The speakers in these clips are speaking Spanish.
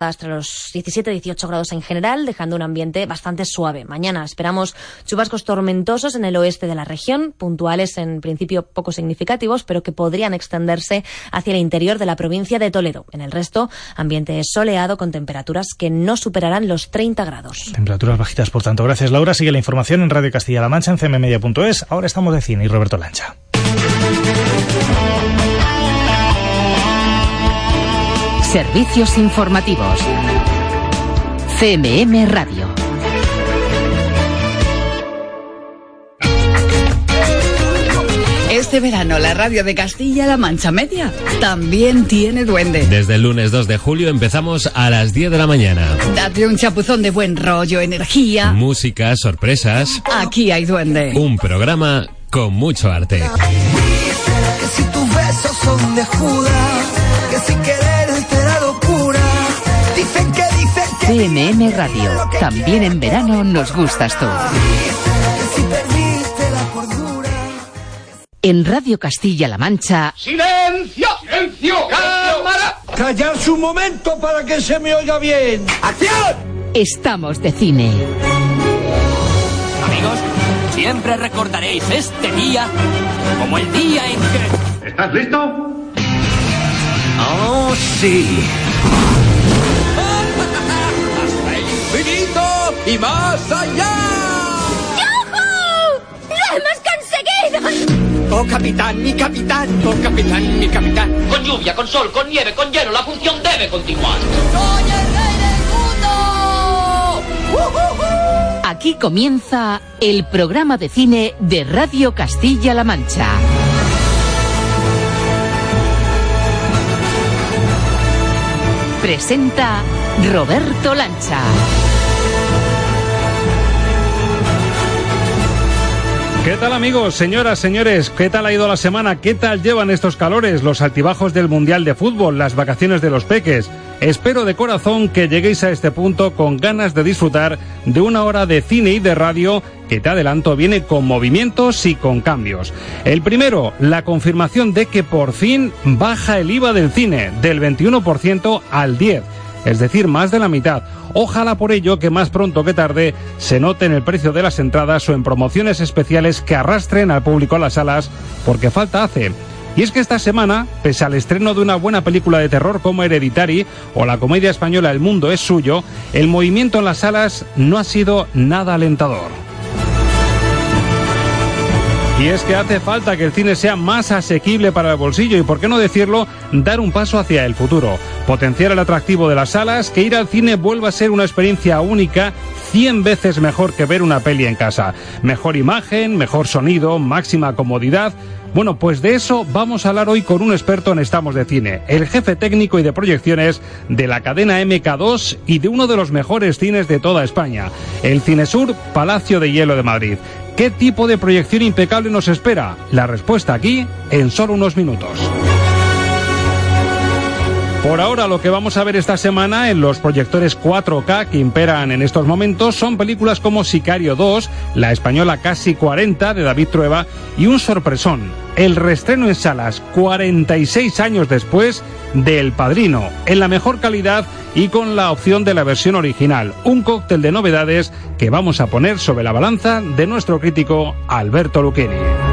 hasta los 17-18 grados en general, dejando un ambiente bastante suave. Mañana esperamos chubascos tormentosos en el oeste de la región, puntuales en principio poco significativos, pero que podrían extenderse hacia el interior de la provincia de Toledo. En el resto, ambiente soleado con temperaturas que no superarán los 30 grados. Temperaturas bajitas, por tanto. Gracias, Laura. Sigue la información en Radio Castilla-La Mancha, en cmmedia.es. Ahora estamos de cine y Roberto Lancha. Servicios informativos. CMM Radio. Este verano la radio de Castilla-La Mancha Media también tiene duende. Desde el lunes 2 de julio empezamos a las 10 de la mañana. Date un chapuzón de buen rollo, energía. Música, sorpresas. Aquí hay duende. Un programa con mucho arte. Que si tus besos son de Judas, que si quererte CMM Radio. También en verano nos gustas tú. En Radio Castilla-La Mancha, ¡Silencio! ¡Silencio! ¡Cámara! Callarse un momento para que se me oiga bien. ¡Acción! estamos de cine. Amigos, siempre recordaréis este día como el día en que... ¿Estás listo? ¡Oh, sí! Y más allá! ¡Lo hemos conseguido! ¡Oh, capitán, mi capitán! ¡Oh, capitán, mi capitán! Con lluvia, con sol, con nieve, con hielo, la función debe continuar. ¡Soy el rey del mundo! Aquí comienza el programa de cine de Radio Castilla-La Mancha. Presenta Roberto Lancha. ¿Qué tal amigos, señoras, señores? ¿Qué tal ha ido la semana? ¿Qué tal llevan estos calores, los altibajos del Mundial de Fútbol, las vacaciones de los peques? Espero de corazón que lleguéis a este punto con ganas de disfrutar de una hora de cine y de radio que te adelanto viene con movimientos y con cambios. El primero, la confirmación de que por fin baja el IVA del cine del 21% al 10% es decir, más de la mitad. Ojalá por ello que más pronto que tarde se note en el precio de las entradas o en promociones especiales que arrastren al público a las salas, porque falta hace. Y es que esta semana, pese al estreno de una buena película de terror como Hereditary o la comedia española El mundo es suyo, el movimiento en las salas no ha sido nada alentador. Y es que hace falta que el cine sea más asequible para el bolsillo y, por qué no decirlo, dar un paso hacia el futuro. Potenciar el atractivo de las salas, que ir al cine vuelva a ser una experiencia única 100 veces mejor que ver una peli en casa. Mejor imagen, mejor sonido, máxima comodidad. Bueno, pues de eso vamos a hablar hoy con un experto en Estamos de Cine, el jefe técnico y de proyecciones de la cadena MK2 y de uno de los mejores cines de toda España, el Cinesur Palacio de Hielo de Madrid. ¿Qué tipo de proyección impecable nos espera? La respuesta aquí en solo unos minutos. Por ahora lo que vamos a ver esta semana en los proyectores 4K que imperan en estos momentos son películas como Sicario 2, la española Casi 40 de David Trueba y un sorpresón, el restreno en salas 46 años después de El Padrino, en la mejor calidad y con la opción de la versión original, un cóctel de novedades que vamos a poner sobre la balanza de nuestro crítico Alberto Luquini.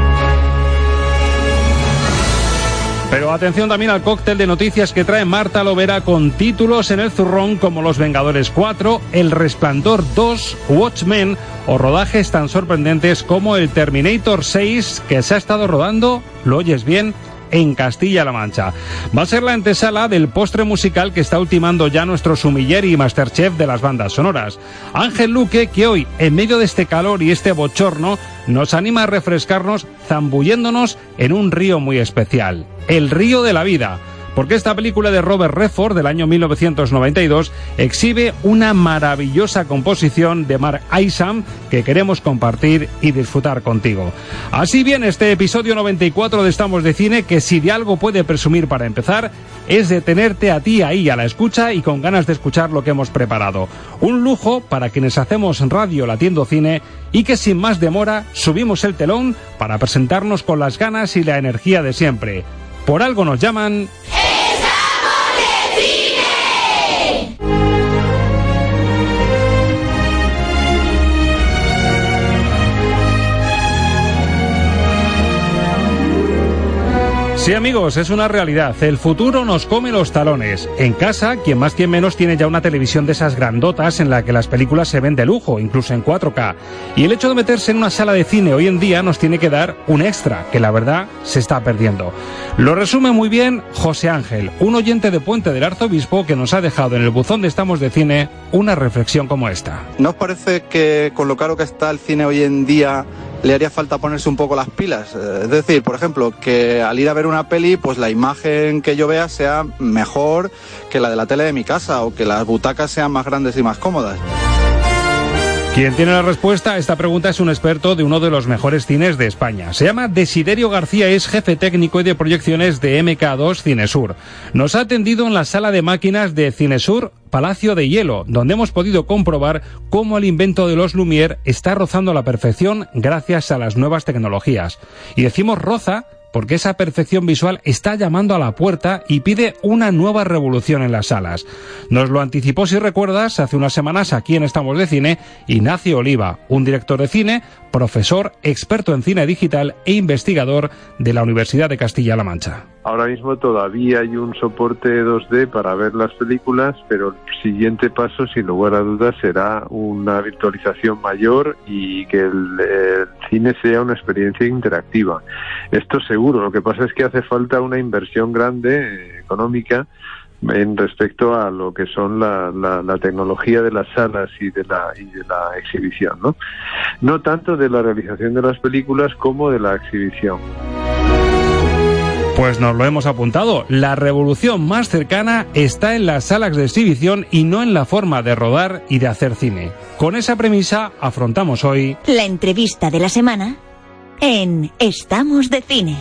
Pero atención también al cóctel de noticias que trae Marta Lovera con títulos en el zurrón como Los Vengadores 4, El Resplandor 2, Watchmen o rodajes tan sorprendentes como el Terminator 6 que se ha estado rodando, lo oyes bien, en Castilla-La Mancha. Va a ser la antesala del postre musical que está ultimando ya nuestro sumiller y masterchef de las bandas sonoras. Ángel Luque, que hoy, en medio de este calor y este bochorno, nos anima a refrescarnos zambulléndonos en un río muy especial, el río de la vida porque esta película de Robert Redford del año 1992 exhibe una maravillosa composición de Mark Isham que queremos compartir y disfrutar contigo. Así bien, este episodio 94 de Estamos de Cine, que si de algo puede presumir para empezar, es de tenerte a ti ahí a la escucha y con ganas de escuchar lo que hemos preparado. Un lujo para quienes hacemos radio latiendo cine y que sin más demora subimos el telón para presentarnos con las ganas y la energía de siempre. Por algo nos llaman... Sí, amigos, es una realidad. El futuro nos come los talones. En casa, quien más quien menos tiene ya una televisión de esas grandotas en la que las películas se ven de lujo, incluso en 4K. Y el hecho de meterse en una sala de cine hoy en día nos tiene que dar un extra, que la verdad se está perdiendo. Lo resume muy bien José Ángel, un oyente de Puente del Arzobispo que nos ha dejado en el buzón de Estamos de Cine una reflexión como esta. ¿No os parece que con lo caro que está el cine hoy en día le haría falta ponerse un poco las pilas. Eh, es decir, por ejemplo, que al ir a ver una peli, pues la imagen que yo vea sea mejor que la de la tele de mi casa o que las butacas sean más grandes y más cómodas. Quien tiene la respuesta a esta pregunta es un experto de uno de los mejores cines de España. Se llama Desiderio García, es jefe técnico y de proyecciones de MK2 Cinesur. Nos ha atendido en la sala de máquinas de Cinesur Palacio de Hielo, donde hemos podido comprobar cómo el invento de los Lumière está rozando la perfección gracias a las nuevas tecnologías. Y decimos roza porque esa perfección visual está llamando a la puerta y pide una nueva revolución en las salas. Nos lo anticipó, si recuerdas, hace unas semanas aquí en Estamos de Cine, Ignacio Oliva, un director de cine, profesor, experto en cine digital e investigador de la Universidad de Castilla-La Mancha. Ahora mismo todavía hay un soporte 2D para ver las películas, pero el siguiente paso, sin lugar a dudas, será una virtualización mayor y que el, cine sea una experiencia interactiva. Esto seguro, lo que pasa es que hace falta una inversión grande eh, económica en respecto a lo que son la, la, la, tecnología de las salas y de la, y de la exhibición, ¿no? No tanto de la realización de las películas como de la exhibición. Pues nos lo hemos apuntado. La revolución más cercana está en las salas de exhibición y no en la forma de rodar y de hacer cine. Con esa premisa afrontamos hoy la entrevista de la semana en Estamos de Cine.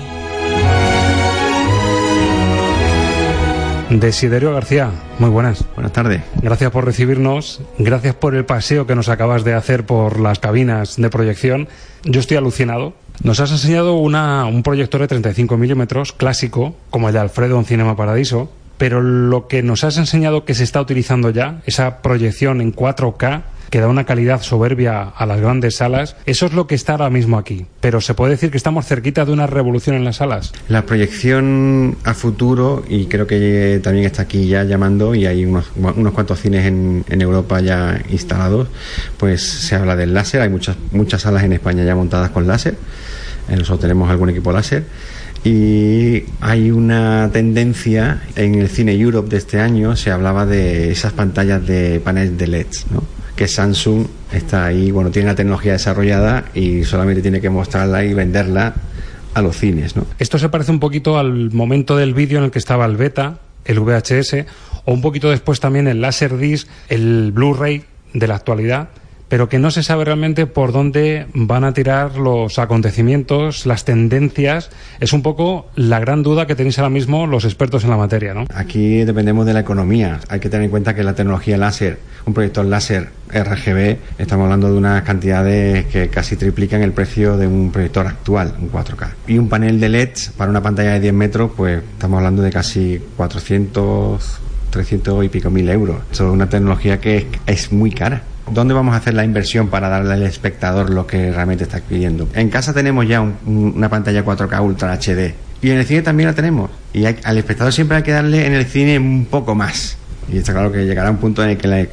Desiderio García, muy buenas. Buenas tardes. Gracias por recibirnos, gracias por el paseo que nos acabas de hacer por las cabinas de proyección. Yo estoy alucinado. Nos has enseñado una, un proyector de 35 milímetros clásico, como el de Alfredo en Cinema Paradiso, pero lo que nos has enseñado que se está utilizando ya, esa proyección en 4K, que da una calidad soberbia a las grandes salas. Eso es lo que está ahora mismo aquí. Pero se puede decir que estamos cerquita de una revolución en las salas. La proyección a futuro, y creo que también está aquí ya llamando, y hay unos, cuantos cines en, en, Europa ya instalados, pues se habla del láser. Hay muchas, muchas salas en España ya montadas con láser. Nosotros tenemos algún equipo láser. Y hay una tendencia en el cine Europe de este año, se hablaba de esas pantallas de paneles de LEDs, ¿no? Que Samsung está ahí, bueno, tiene la tecnología desarrollada y solamente tiene que mostrarla y venderla a los cines, ¿no? Esto se parece un poquito al momento del vídeo en el que estaba el beta, el VHS, o un poquito después también el Laserdisc, el Blu-ray de la actualidad, pero que no se sabe realmente por dónde van a tirar los acontecimientos, las tendencias. Es un poco la gran duda que tenéis ahora mismo los expertos en la materia, ¿no? Aquí dependemos de la economía. Hay que tener en cuenta que la tecnología láser, un proyector láser RGB, estamos hablando de unas cantidades que casi triplican el precio de un proyector actual, un 4K. Y un panel de LEDs para una pantalla de 10 metros, pues estamos hablando de casi 400, 300 y pico mil euros. Es una tecnología que es, es muy cara. ¿Dónde vamos a hacer la inversión para darle al espectador lo que realmente está pidiendo? En casa tenemos ya un, una pantalla 4K Ultra HD y en el cine también la tenemos. Y hay, al espectador siempre hay que darle en el cine un poco más. Y está claro que llegará un punto en el que la,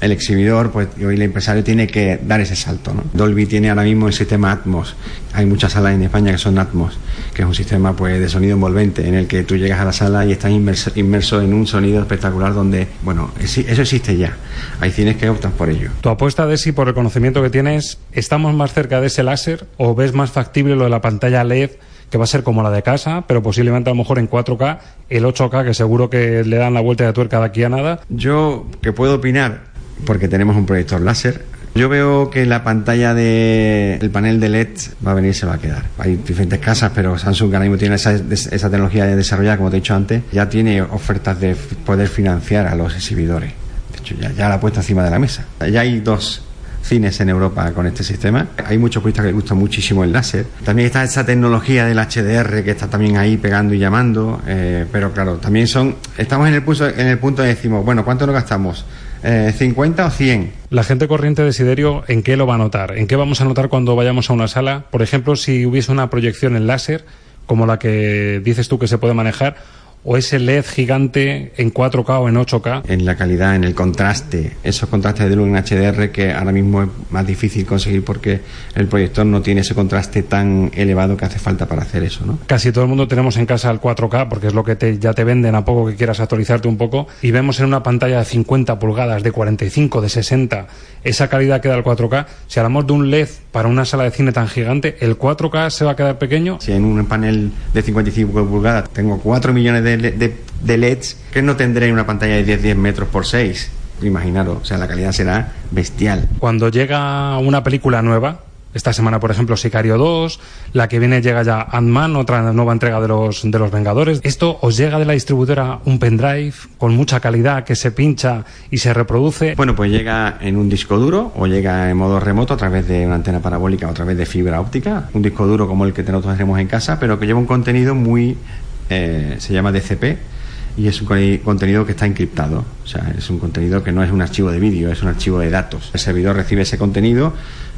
el exhibidor pues, y el empresario tiene que dar ese salto. ¿no? Dolby tiene ahora mismo el sistema Atmos. Hay muchas salas en España que son Atmos, que es un sistema pues, de sonido envolvente en el que tú llegas a la sala y estás inmerso, inmerso en un sonido espectacular donde, bueno, eso existe ya. Hay cines que optan por ello. Tu apuesta de si por el conocimiento que tienes, ¿estamos más cerca de ese láser o ves más factible lo de la pantalla LED? que va a ser como la de casa, pero posiblemente a lo mejor en 4K, el 8K, que seguro que le dan la vuelta de tuerca de aquí a nada. Yo, que puedo opinar, porque tenemos un proyector láser. Yo veo que la pantalla del de, panel de LED va a venir y se va a quedar. Hay diferentes casas, pero Samsung ahora mismo tiene esa, esa tecnología desarrollada, como te he dicho antes, ya tiene ofertas de poder financiar a los exhibidores. De hecho, ya, la ha puesto encima de la mesa. Ya hay dos cines en Europa con este sistema. Hay muchos puristas que les gusta muchísimo el láser. También está esa tecnología del HDR que está también ahí pegando y llamando. Eh, pero claro, también son. Estamos en el punto, en el punto de decimos, bueno, ¿cuánto nos gastamos? Eh, ¿50 o 100? La gente corriente de Siderio, ¿en qué lo va a notar? ¿En qué vamos a notar cuando vayamos a una sala? Por ejemplo, si hubiese una proyección en láser, como la que dices tú que se puede manejar, o ese LED gigante en 4K o en 8K. En la calidad, en el contraste, esos contrastes de luz en HDR que ahora mismo es más difícil conseguir porque el proyector no tiene ese contraste tan elevado que hace falta para hacer eso, ¿no? Casi todo el mundo tenemos en casa el 4K porque es lo que te, ya te venden a poco que quieras actualizarte un poco y vemos en una pantalla de 50 pulgadas, de 45, de 60, esa calidad que da el 4K. Si hablamos de un LED para una sala de cine tan gigante, ¿el 4K se va a quedar pequeño? Si en un panel de 55 pulgadas tengo 4 millones de de, de, LEDs que no tendré una pantalla de 10, 10 metros por 6. Imaginaros, o sea, la calidad será bestial. Cuando llega una película nueva, esta semana, por ejemplo, Sicario 2, la que viene llega ya Ant-Man, otra nueva entrega de los, de los Vengadores. Esto os llega de la distribuidora un pendrive con mucha calidad que se pincha y se reproduce. Bueno, pues llega en un disco duro o llega en modo remoto a través de una antena parabólica o a través de fibra óptica. Un disco duro como el que nosotros tenemos en casa, pero que lleva un contenido muy eh, se llama DCP y es un contenido que está encriptado. O sea, es un contenido que no es un archivo de vídeo, es un archivo de datos. El servidor recibe ese contenido,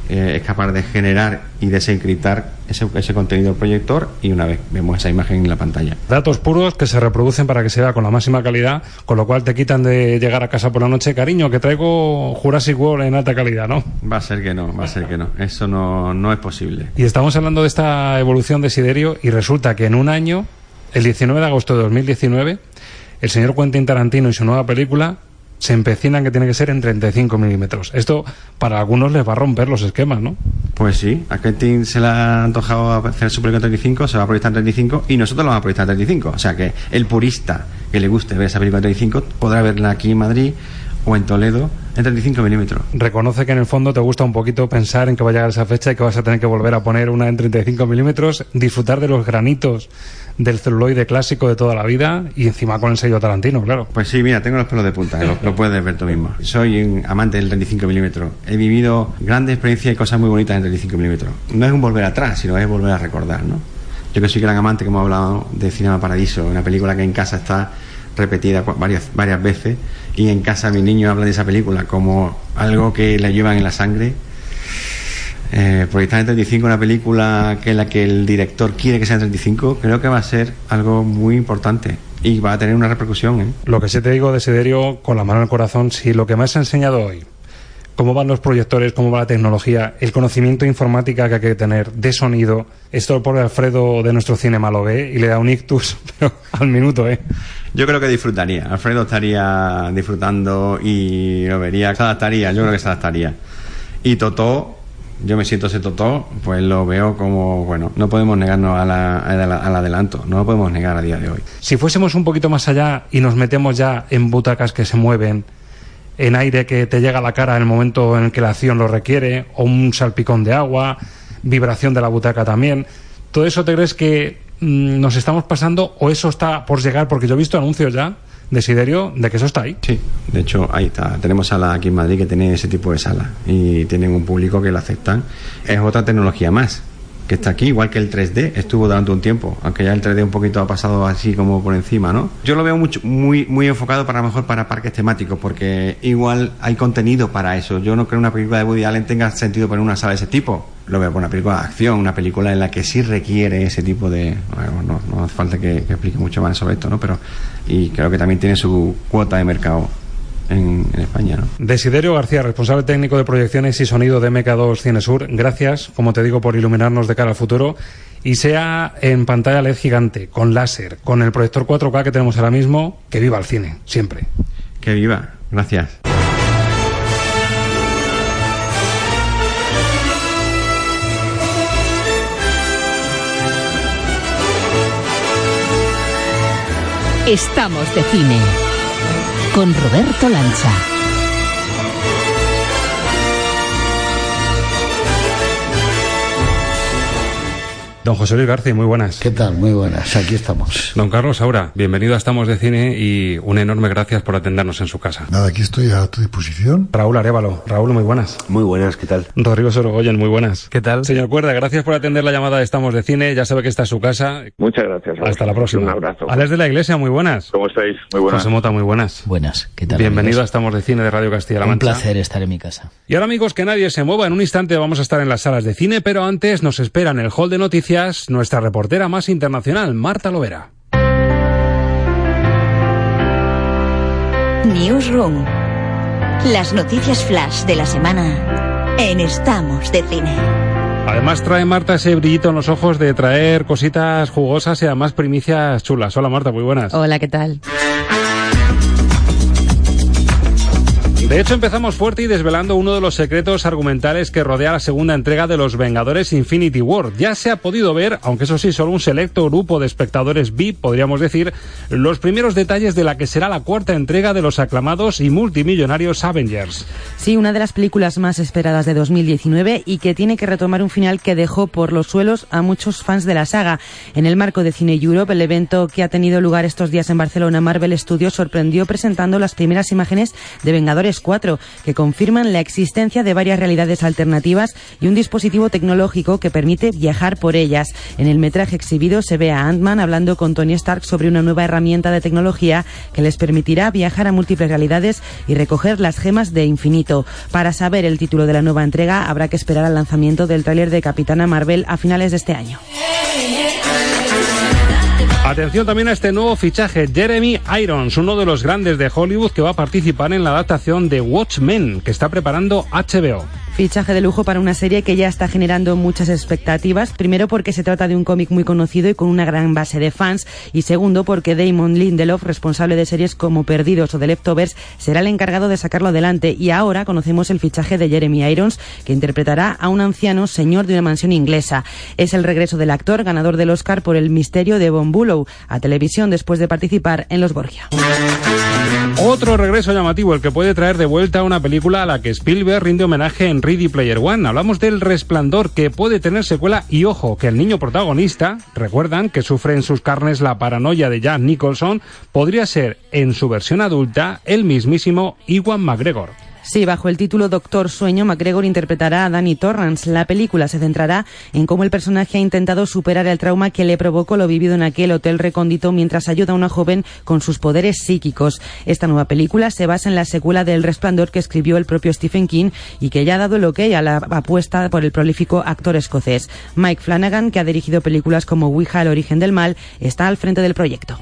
eh, es capaz de generar y desencriptar ese, ese contenido proyector y una vez vemos esa imagen en la pantalla. Datos puros que se reproducen para que se vea con la máxima calidad, con lo cual te quitan de llegar a casa por la noche, cariño, que traigo Jurassic World en alta calidad, ¿no? Va a ser que no, va a ser que no. Eso no, no es posible. Y estamos hablando de esta evolución de Siderio y resulta que en un año el 19 de agosto de 2019, el señor Quentin Tarantino y su nueva película se empecinan que tiene que ser en 35 milímetros. Esto para algunos les va a romper los esquemas, ¿no? Pues sí, a Quentin se le ha antojado hacer su película en 35, se va a proyectar en 35 y nosotros lo vamos a proyectar en 35. O sea que el purista que le guste ver esa película en 35 podrá verla aquí en Madrid o en Toledo en 35 milímetros. Reconoce que en el fondo te gusta un poquito pensar en que va a llegar esa fecha y que vas a tener que volver a poner una en 35 milímetros, disfrutar de los granitos del celuloide clásico de toda la vida y encima con el sello Tarantino, claro. Pues sí, mira, tengo los pelos de punta, lo, lo, puedes ver tú mismo. Soy un amante del 35 milímetros. He vivido grandes experiencias y cosas muy bonitas en 35 milímetros. No es un volver atrás, sino es volver a recordar, ¿no? Yo que soy gran amante, como hemos hablado, de Cinema Paradiso, una película que en casa está repetida varias, varias veces y en casa mi niño habla de esa película como algo que le llevan en la sangre eh, proyectar en 35 una película que la que el director quiere que sea en 35, creo que va a ser algo muy importante y va a tener una repercusión. ¿eh? Lo que sí te digo, Desiderio, con la mano en el corazón, si lo que me has enseñado hoy, cómo van los proyectores, cómo va la tecnología, el conocimiento informática que hay que tener de sonido, esto por Alfredo de nuestro cinema lo ve y le da un ictus pero al minuto, ¿eh? Yo creo que disfrutaría. Alfredo estaría disfrutando y lo vería. Se adaptaría, yo creo que se adaptaría. Y Totó yo me siento ese totó, pues lo veo como, bueno, no podemos negarnos a la, al adelanto, no lo podemos negar a día de hoy. Si fuésemos un poquito más allá y nos metemos ya en butacas que se mueven, en aire que te llega a la cara en el momento en el que la acción lo requiere, o un salpicón de agua, vibración de la butaca también, ¿todo eso te crees que mm, nos estamos pasando o eso está por llegar? Porque yo he visto anuncios ya Desiderio de que eso está ahí. Sí, de hecho ahí está. Tenemos sala aquí en Madrid que tiene ese tipo de sala y tienen un público que lo aceptan. Es otra tecnología más que está aquí, igual que el 3D, estuvo durante un tiempo, aunque ya el 3D un poquito ha pasado así como por encima, ¿no? Yo lo veo mucho, muy, muy enfocado para mejor para parques temáticos, porque igual hay contenido para eso. Yo no creo una película de Woody Allen tenga sentido poner una sala de ese tipo. Lo veo por una película de acción, una película en la que sí requiere ese tipo de... Bueno, no, hace falta que, que explique mucho más sobre esto, ¿no? Pero... Y creo que también tiene su cuota de mercado en, España. ¿no? Desiderio García, responsable técnico de proyecciones y sonido de MK2 Cinesur, gracias, como te digo, por iluminarnos de cara al futuro. Y sea en pantalla LED gigante, con láser, con el proyector 4K que tenemos ahora mismo, que viva el cine, siempre. Que viva, gracias. Estamos de cine con Roberto Lancha. Don José Luis García, muy buenas. ¿Qué tal? Muy buenas, aquí estamos. Don Carlos Aura, bienvenido a Estamos de Cine y un enorme gracias por atendernos en su casa. Nada, aquí estoy a tu disposición. Raúl Arevalo, Raúl, muy buenas. Muy buenas, ¿qué tal? Rodrigo Sorogoyen, muy buenas. ¿Qué tal? Señor Cuerda, gracias por atender la llamada de Estamos de Cine, ya sabe que está en su casa. Muchas gracias. Hasta la próxima. Un abrazo. Alex de la Iglesia, muy buenas. ¿Cómo estáis? Muy buenas. José Mota, muy buenas. Buenas, ¿qué tal? Bienvenido amigos? a Estamos de Cine de Radio Castilla-La Mancha. Un placer estar en mi casa. Y ahora amigos, que nadie se mueva, en un instante vamos a estar en las salas de cine, pero antes nos esperan el hall de noticias noticias nuestra reportera más internacional, Marta Lovera. Newsroom. Las noticias flash de la semana en Estamos de Cine. Además trae Marta ese brillito en los ojos de traer cositas jugosas y además primicias chulas. Hola Marta, muy buenas. Hola, ¿qué tal? De hecho, empezamos fuerte y desvelando uno de los secretos argumentales que rodea la segunda entrega de Los Vengadores Infinity War. Ya se ha podido ver, aunque eso sí, solo un selecto grupo de espectadores VIP, podríamos decir, los primeros detalles de la que será la cuarta entrega de los aclamados y multimillonarios Avengers. Sí, una de las películas más esperadas de 2019 y que tiene que retomar un final que dejó por los suelos a muchos fans de la saga. En el marco de Cine Europe, el evento que ha tenido lugar estos días en Barcelona, Marvel Studios sorprendió presentando las primeras imágenes de Vengadores 4, que confirman la existencia de varias realidades alternativas y un dispositivo tecnológico que permite viajar por ellas. En el metraje exhibido se ve a Ant-Man hablando con Tony Stark sobre una nueva herramienta de tecnología que les permitirá viajar a múltiples realidades y recoger las gemas de infinito. Para saber el título de la nueva entrega habrá que esperar al lanzamiento del tráiler de Capitana Marvel a finales de este año. Atención también a este nuevo fichaje, Jeremy Irons, uno de los grandes de Hollywood que va a participar en la adaptación de Watchmen que está preparando HBO. Fichaje de lujo para una serie que ya está generando muchas expectativas. Primero porque se trata de un cómic muy conocido y con una gran base de fans. Y segundo porque Damon Lindelof, responsable de series como Perdidos o The Leftovers, será el encargado de sacarlo adelante. Y ahora conocemos el fichaje de Jeremy Irons, que interpretará a un anciano señor de una mansión inglesa. Es el regreso del actor ganador del Oscar por El misterio de Von Bulow a televisión después de participar en Los Borgia. Otro regreso llamativo, el que puede traer de vuelta una película a la que Spielberg rinde homenaje en Ready Player One. Hablamos del Resplandor, que puede tener secuela y ojo, que el niño protagonista, recuerdan que sufre en sus carnes la paranoia de Jack Nicholson, podría ser, en su versión adulta, el mismísimo Iwan McGregor. Sí, bajo el título Doctor Sueño, McGregor interpretará a Danny Torrance. La película se centrará en cómo el personaje ha intentado superar el trauma que le provocó lo vivido en aquel hotel recóndito mientras ayuda a una joven con sus poderes psíquicos. Esta nueva película se basa en la secuela del Resplandor que escribió el propio Stephen King y que ya ha dado el ok a la apuesta por el prolífico actor escocés. Mike Flanagan, que ha dirigido películas como Ouija, el origen del mal, está al frente del proyecto.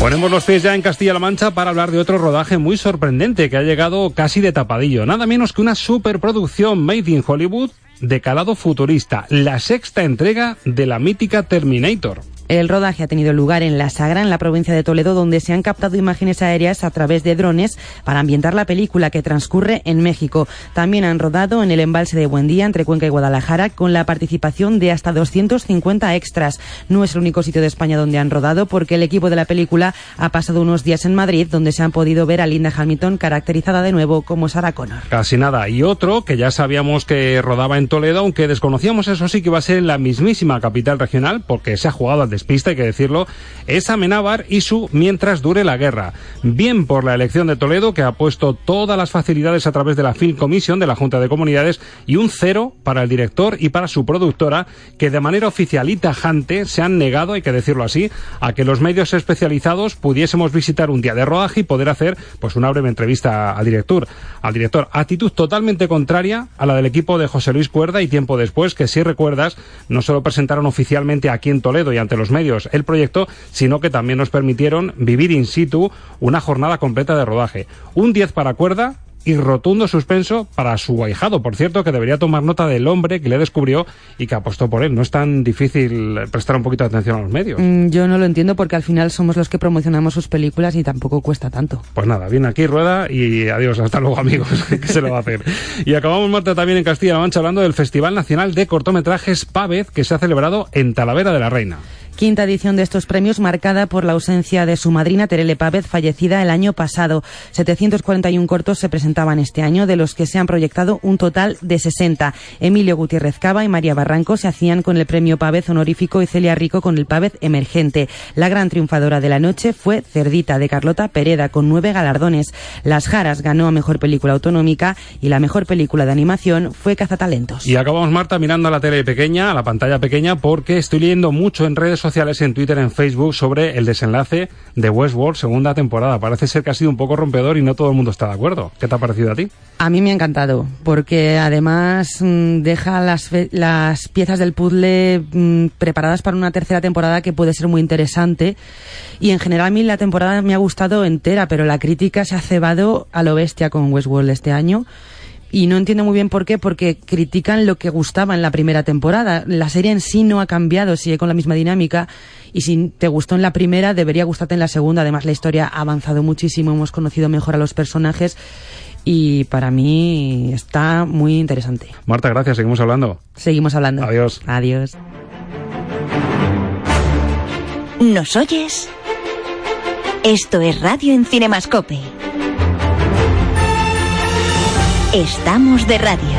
Ponemos los pies ya en Castilla-La Mancha para hablar de otro rodaje muy sorprendente que ha llegado casi de tapadillo. Nada menos que una superproducción made in Hollywood de calado futurista, la sexta entrega de la mítica Terminator. El rodaje ha tenido lugar en La Sagra, en la provincia de Toledo, donde se han captado imágenes aéreas a través de drones para ambientar la película que transcurre en México. También han rodado en el embalse de Buendía, entre Cuenca y Guadalajara, con la participación de hasta 250 extras. No es el único sitio de España donde han rodado, porque el equipo de la película ha pasado unos días en Madrid, donde se han podido ver a Linda Hamilton caracterizada de nuevo como Sarah Connor. Casi nada. Y otro que ya sabíamos que rodaba en Toledo, aunque desconocíamos eso sí que iba a ser en la mismísima capital regional, porque se ha jugado al despista, hay que decirlo, es Amenábar y su Mientras dure la guerra. Bien por la elección de Toledo, que ha puesto todas las facilidades a través de la Film Commission de la Junta de Comunidades y un cero para el director y para su productora, que de manera oficial y tajante se han negado, hay que decirlo así, a que los medios especializados pudiésemos visitar un día de rodaje y poder hacer pues una breve entrevista al director. Al director, actitud totalmente contraria a la del equipo de José Luis Cuerda y tiempo después, que si recuerdas, no solo presentaron oficialmente aquí en Toledo y ante los medios el proyecto, sino que también nos permitieron vivir in situ una jornada completa de rodaje. Un 10 para cuerda, y rotundo suspenso para su ahijado, por cierto, que debería tomar nota del hombre que le descubrió y que apostó por él. No es tan difícil prestar un poquito de atención a los medios. Mm, yo no lo entiendo porque al final somos los que promocionamos sus películas y tampoco cuesta tanto. Pues nada, viene aquí, rueda y adiós, hasta luego amigos, que se lo va a hacer. Y acabamos, Marta, también en Castilla-La Mancha hablando del Festival Nacional de Cortometrajes Pávez que se ha celebrado en Talavera de la Reina. Quinta edición de estos premios marcada por la ausencia de su madrina Terele Pávez, fallecida el año pasado. 741 cortos se presentaban este año, de los que se han proyectado un total de 60. Emilio Gutiérrez Cava y María Barranco se hacían con el premio Pávez honorífico y Celia Rico con el Pávez emergente. La gran triunfadora de la noche fue Cerdita de Carlota Pereda con nueve galardones. Las Jaras ganó a mejor película autonómica y la mejor película de animación fue Cazatalentos. Y acabamos, Marta, mirando a la tele pequeña, a la pantalla pequeña, porque estoy leyendo mucho en redes sociales sociales, en Twitter, en Facebook, sobre el desenlace de Westworld segunda temporada. Parece ser que ha sido un poco rompedor y no todo el mundo está de acuerdo. ¿Qué te ha parecido a ti? A mí me ha encantado, porque además mm, deja las, las piezas del puzzle mm, preparadas para una tercera temporada que puede ser muy interesante. Y en general a mí la temporada me ha gustado entera, pero la crítica se ha cebado a lo bestia con Westworld este año y no entiendo muy bien por qué, porque critican lo que gustaba en la primera temporada. La serie en sí no ha cambiado, sigue con la misma dinámica y si te gustó en la primera, debería gustarte en la segunda. Además, la historia ha avanzado muchísimo, hemos conocido mejor a los personajes y para mí está muy interesante. Marta, gracias, seguimos hablando. Seguimos hablando. Adiós. Adiós. ¿Nos oyes? Esto es Radio en Cinemascope. Estamos de radio.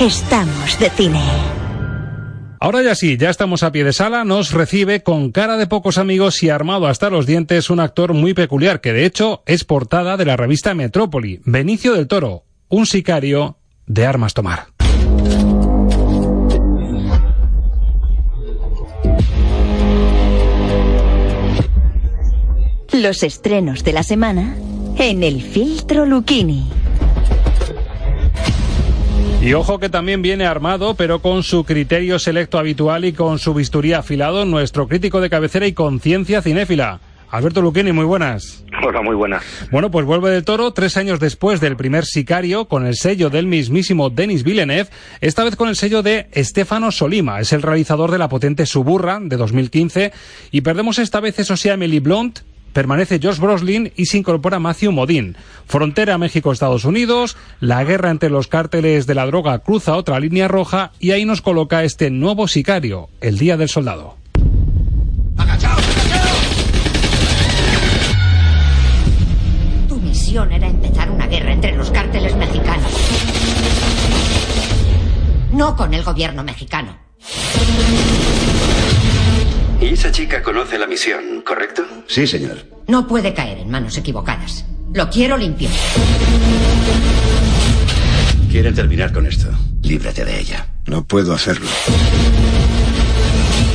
Estamos de cine. Ahora ya sí, ya estamos a pie de sala, nos recibe con cara de pocos amigos y armado hasta los dientes un actor muy peculiar que de hecho es portada de la revista Metrópoli, Benicio del Toro, un sicario de armas tomar. Los estrenos de la semana en el filtro Lucchini. Y ojo que también viene armado, pero con su criterio selecto habitual y con su bisturí afilado, nuestro crítico de cabecera y conciencia cinéfila. Alberto Luquini, muy buenas. Hola, muy buenas. Bueno, pues vuelve del toro tres años después del primer sicario con el sello del mismísimo Denis Villeneuve, esta vez con el sello de Estefano Solima, es el realizador de la potente Suburra de 2015 y perdemos esta vez eso sí a Emily Blunt, permanece Josh Brolin y se incorpora Matthew Modine. Frontera México-Estados Unidos, la guerra entre los cárteles de la droga cruza otra línea roja y ahí nos coloca este nuevo sicario, el Día del Soldado. Tu misión era empezar una guerra entre los cárteles mexicanos. No con el gobierno mexicano. Y esa chica conoce la misión, ¿correcto? Sí, señor. No puede caer en manos equivocadas. Lo quiero limpio. Quieren terminar con esto. Líbrate de ella. No puedo hacerlo.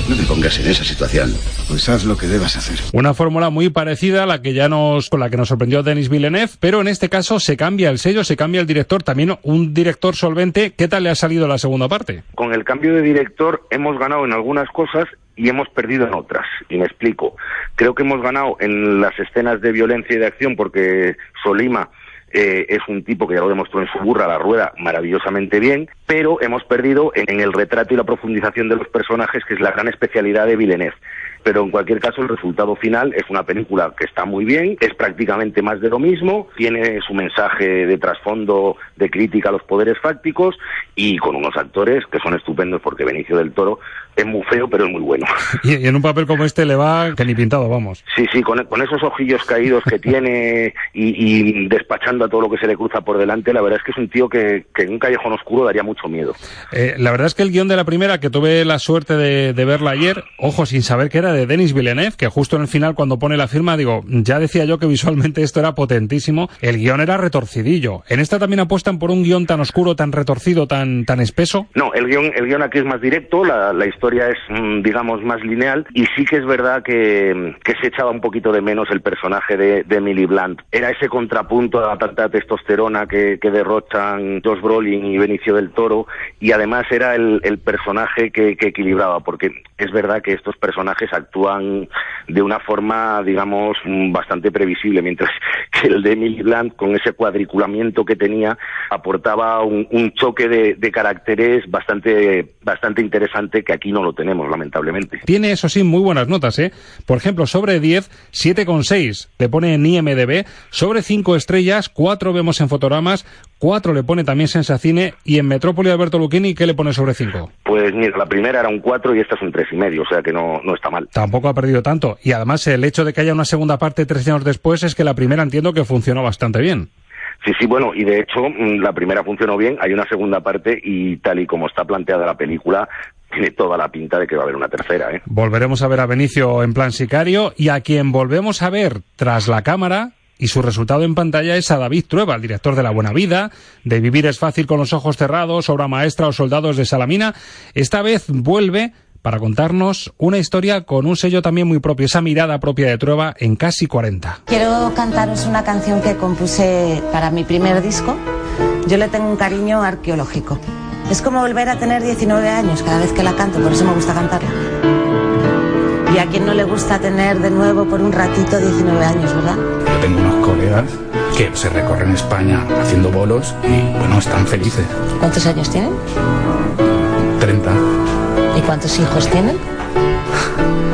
No te pongas en esa situación. Pues haz lo que debas hacer. Una fórmula muy parecida a la que ya nos, con la que nos sorprendió Denis Villeneuve, pero en este caso se cambia el sello, se cambia el director, también un director solvente. ¿Qué tal le ha salido la segunda parte? Con el cambio de director hemos ganado en algunas cosas y hemos perdido en otras. Y me explico. Creo que hemos ganado en las escenas de violencia y de acción porque Solima eh, es un tipo que ya lo demostró en su burra, la rueda, maravillosamente bien, pero hemos perdido en, el retrato y la profundización de los personajes, que es la gran especialidad de Villeneuve. Pero en cualquier caso, el resultado final es una película que está muy bien, es prácticamente más de lo mismo, tiene su mensaje de trasfondo de crítica a los poderes fácticos y con unos actores que son estupendos porque Benicio del Toro es muy feo, pero es muy bueno. Y, en un papel como este le va que ni pintado, vamos. Sí, sí, con, con esos ojillos caídos que tiene y, y, despachando a todo lo que se le cruza por delante, la verdad es que es un tío que, que en un callejón oscuro daría mucho miedo. Eh, la verdad es que el guion de la primera, que tuve la suerte de, de verla ayer, ojo, sin saber que era de Denis Villeneuve, que justo en el final cuando pone la firma, digo, ya decía yo que visualmente esto era potentísimo, el guion era retorcidillo. ¿En esta también apuestan por un guion tan oscuro, tan retorcido, tan, tan espeso? No, el guion, el guion aquí es más directo, la, la historia es, mm, digamos, más lineal y sí que es verdad que, que se echaba un poquito de menos el personaje de, de Emily Blunt. Era ese contrapunto a tanta testosterona que, derrochan Josh Brolin y Benicio del Toro y además era el, personaje que, equilibraba, porque es verdad que estos personajes actúan de una forma, digamos, bastante previsible, mientras que el de Emily Blunt, con ese cuadriculamiento que tenía, aportaba un, un choque de, de, caracteres bastante, bastante interesante que aquí no lo tenemos, lamentablemente. Tiene, eso sí, muy buenas notas, ¿eh? Por ejemplo, sobre 10, 7,6 le pone en IMDB, sobre 5 estrellas, 4 vemos en fotogramas, 4 le pone también Sensacine y en Metrópoli Alberto Lucchini, ¿qué le pone sobre 5? Pues mira, la primera era un 4 y esta es un 3,5, o sea que no, no está mal. Tampoco ha perdido tanto. Y además el hecho de que haya una segunda parte tres años después es que la primera entiendo que funcionó bastante bien. Sí, sí, bueno, y de hecho la primera funcionó bien, hay una segunda parte y tal y como está planteada la película, tiene toda la pinta de que va a haber una tercera. ¿eh? Volveremos a ver a Benicio en plan sicario y a quien volvemos a ver tras la cámara y su resultado en pantalla es a David Trueba, el director de La Buena Vida, de Vivir es fácil con los ojos cerrados, obra maestra o soldados de Salamina. Esta vez vuelve para contarnos una historia con un sello también muy propio, esa mirada propia de Trueba en casi 40. Quiero cantaros una canción que compuse para mi primer disco. Yo le tengo un cariño arqueológico. Es como volver a tener 19 años cada vez que la canto, por eso me gusta cantarla. Y a quien no le gusta tener de nuevo por un ratito 19 años, ¿verdad? Yo tengo unos colegas que se recorren España haciendo bolos y, bueno, están felices. ¿Cuántos años tienen? 30. ¿Y cuántos hijos tienen?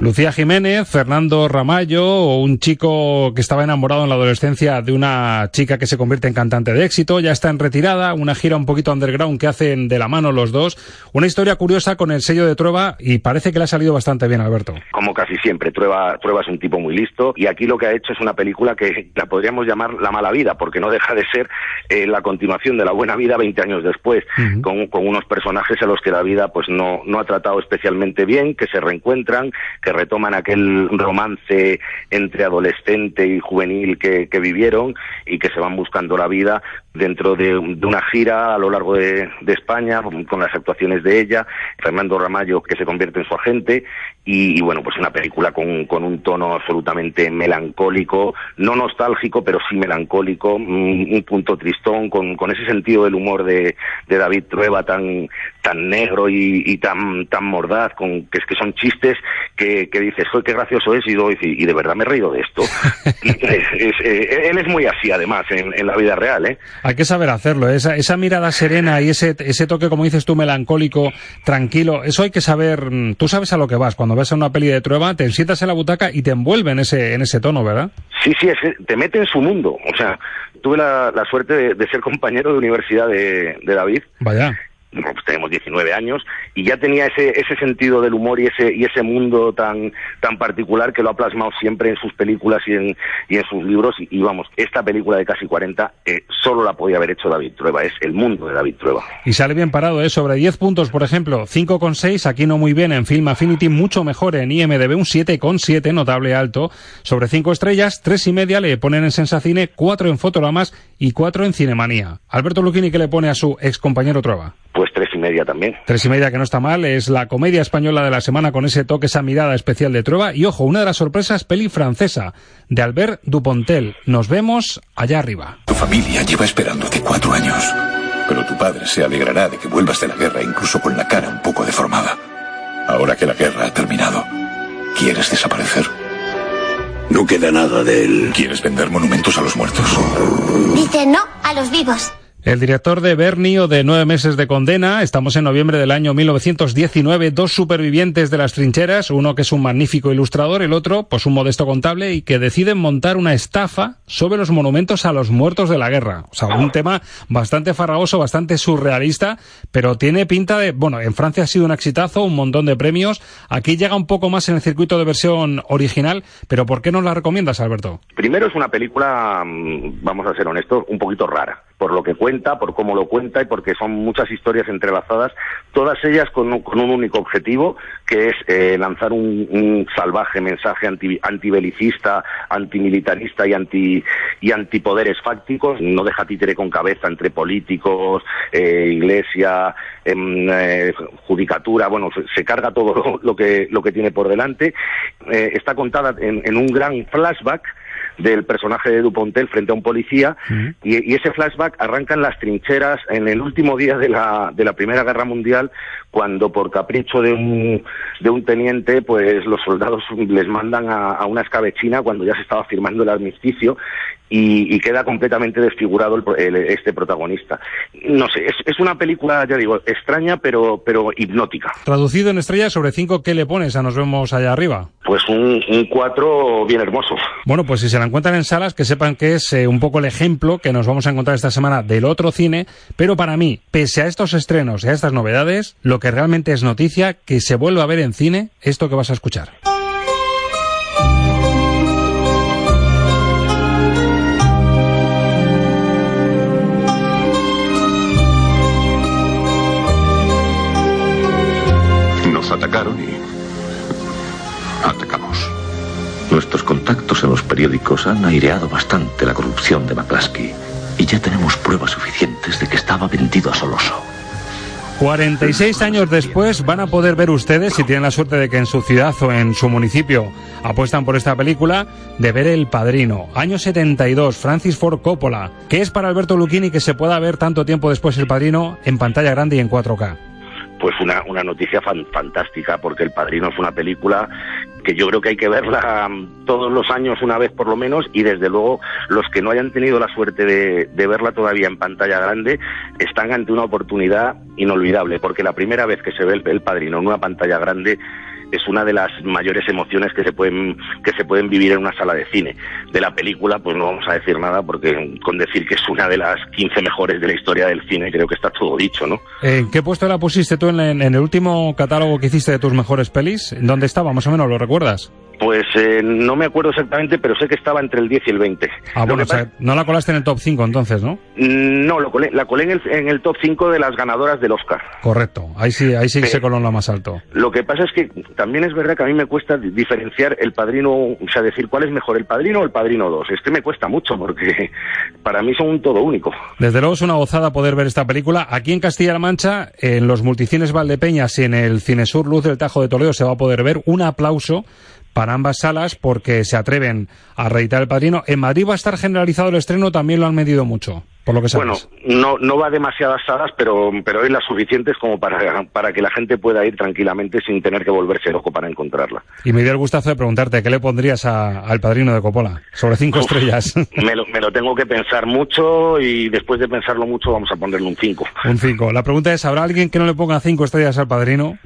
Lucía Jiménez, Fernando Ramallo o un chico que estaba enamorado en la adolescencia de una chica que se convierte en cantante de éxito, ya está en retirada, una gira un poquito underground que hacen de la mano los dos, una historia curiosa con el sello de Trueba y parece que le ha salido bastante bien, Alberto. Como casi siempre, Trueba, Trueba es un tipo muy listo y aquí lo que ha hecho es una película que la podríamos llamar La mala vida, porque no deja de ser eh, la continuación de La buena vida 20 años después, uh -huh. con, con, unos personajes a los que la vida pues no, no ha tratado especialmente bien, que se reencuentran, que retoman aquel romance entre adolescente y juvenil que, que vivieron y que se van buscando la vida dentro de, de una gira a lo largo de, de, España con las actuaciones de ella, Fernando Ramallo que se convierte en su agente y, y bueno pues una película con, con, un tono absolutamente melancólico, no nostálgico pero sí melancólico, un, un punto tristón con, con, ese sentido del humor de, de David Trueba tan tan negro y, y, tan tan mordaz, con que es que son chistes que, que dices, qué gracioso es, y, y, y, de verdad me he reído de esto. es, es, eh, él es muy así, además, en, en, la vida real, ¿eh? Hay que saber hacerlo, esa, esa mirada serena y ese, ese toque, como dices tú, melancólico, tranquilo, eso hay que saber, mm, tú sabes a lo que vas, cuando ves a una peli de Trueba, te sientas en la butaca y te envuelve en ese, en ese tono, ¿verdad? Sí, sí, es, te mete en su mundo, o sea, tuve la, la suerte de, de, ser compañero de universidad de, de David. Vaya pues tenemos 19 años y ya tenía ese ese sentido del humor y ese y ese mundo tan tan particular que lo ha plasmado siempre en sus películas y en y en sus libros y, vamos esta película de casi 40 eh, solo la podía haber hecho David Trueba es el mundo de David Trueba. Y sale bien parado ¿eh? sobre 10 puntos por ejemplo 5,6 aquí no muy bien en Film Affinity mucho mejor en IMDb un 7,7 notable alto. Sobre 5 estrellas 3 y media le ponen en Sensacine 4 en Fotogramas y 4 en Cinemanía. Alberto Luchini que le pone a su ex compañero Trueba media también. Tres y media que no está mal, es la comedia española de la semana con ese toque, esa mirada especial de Trueba. Y ojo, una de las sorpresas, peli francesa, de Albert Dupontel. Nos vemos allá arriba. Tu familia lleva esperándote cuatro años, pero tu padre se alegrará de que vuelvas de la guerra incluso con la cara un poco deformada. Ahora que la guerra ha terminado, ¿quieres desaparecer? No queda nada de él. ¿Quieres vender monumentos a los muertos? Dice no a los vivos. El director de Bernie o de Nueve meses de condena, estamos en noviembre del año 1919, dos supervivientes de las trincheras, uno que es un magnífico ilustrador, el otro pues un modesto contable y que deciden montar una estafa sobre los monumentos a los muertos de la guerra. O sea, un tema bastante farragoso, bastante surrealista, pero tiene pinta de, bueno, en Francia ha sido un exitazo, un montón de premios, aquí llega un poco más en el circuito de versión original, pero ¿por qué nos la recomiendas, Alberto? Primero es una película, vamos a ser honestos, un poquito rara por lo que cuenta, por cómo lo cuenta y porque son muchas historias entrelazadas, todas ellas con un, único objetivo, que es eh, lanzar un, un, salvaje mensaje anti, antibelicista, antimilitarista y anti y antipoderes fácticos. No deja títere con cabeza entre políticos, eh, iglesia, eh, judicatura. Bueno, se, se carga todo lo, lo, que lo que tiene por delante. Eh, está contada en, en un gran flashback del personaje de Dupontel frente a un policía uh -huh. y, y, ese flashback arranca en las trincheras en el último día de la, de la Primera Guerra Mundial cuando por capricho de un, de un teniente pues los soldados les mandan a, a una escabechina cuando ya se estaba firmando el armisticio y, y, queda completamente desfigurado el, el, este protagonista. No sé, es, es, una película, ya digo, extraña pero, pero hipnótica. Traducido en estrellas sobre cinco, ¿qué le pones a Nos vemos allá arriba? Pues un, un cuatro bien hermoso. Bueno, pues si se la encuentran en salas, que sepan que es eh, un poco el ejemplo que nos vamos a encontrar esta semana del otro cine, pero para mí, pese a estos estrenos y a estas novedades, lo que realmente es noticia, que se vuelva a ver en cine esto que vas a escuchar. Atacaron y atacamos. Nuestros contactos en los periódicos han aireado bastante la corrupción de McCluskey y ya tenemos pruebas suficientes de que estaba vendido a Soloso. 46 años después van a poder ver ustedes, si tienen la suerte de que en su ciudad o en su municipio apuestan por esta película, de ver El Padrino. Año 72, Francis Ford Coppola. ¿Qué es para Alberto Lucchini que se pueda ver tanto tiempo después El Padrino en pantalla grande y en 4K? Pues una, una noticia fantástica, porque El Padrino es una película que yo creo que hay que verla todos los años una vez por lo menos y desde luego los que no hayan tenido la suerte de, de verla todavía en pantalla grande están ante una oportunidad inolvidable, porque la primera vez que se ve el, el Padrino en una pantalla grande es una de las mayores emociones que se pueden que se pueden vivir en una sala de cine. De la película, pues no vamos a decir nada porque con decir que es una de las 15 mejores de la historia del cine, creo que está todo dicho, ¿no? ¿En qué puesto la pusiste tú en, en el último catálogo que hiciste de tus mejores pelis? ¿Dónde estaba, más o menos, lo recuerdas? Pues eh, no me acuerdo exactamente, pero sé que estaba entre el 10 y el 20. Ah, bueno, o sea, no la colaste en el top 5 entonces, ¿no? Mm, No, lo colé, la colé en el, en el top 5 de las ganadoras del Oscar. Correcto, ahí sí, ahí sí se coló en lo más alto. Lo que pasa es que también es verdad que a mí me cuesta di- diferenciar el padrino, o sea, decir cuál es mejor, el padrino o el padrino 2. Este me cuesta mucho porque para mí son un todo único. Desde luego es una gozada poder ver esta película. Aquí en Castilla-La Mancha, en los multicines Valdepeñas y en el Cinesur Luz del Tajo de Toledo se va a poder ver un aplauso para ambas salas porque se atreven a reeditar El Padrino. En Madrid va a estar generalizado el estreno, también lo han medido mucho, por lo que sabes. Bueno, no, no va a demasiadas salas, pero, pero hay las suficientes como para, para que la gente pueda ir tranquilamente sin tener que volverse loco para encontrarla. Y me dio el gustazo de preguntarte, ¿qué le pondrías a- al Padrino de Coppola? Sobre cinco Uf. estrellas. Me lo, me lo tengo que pensar mucho y después de pensarlo mucho vamos a ponerle un 5. un cinco. La pregunta es, ¿habrá alguien que no le ponga cinco estrellas al Padrino?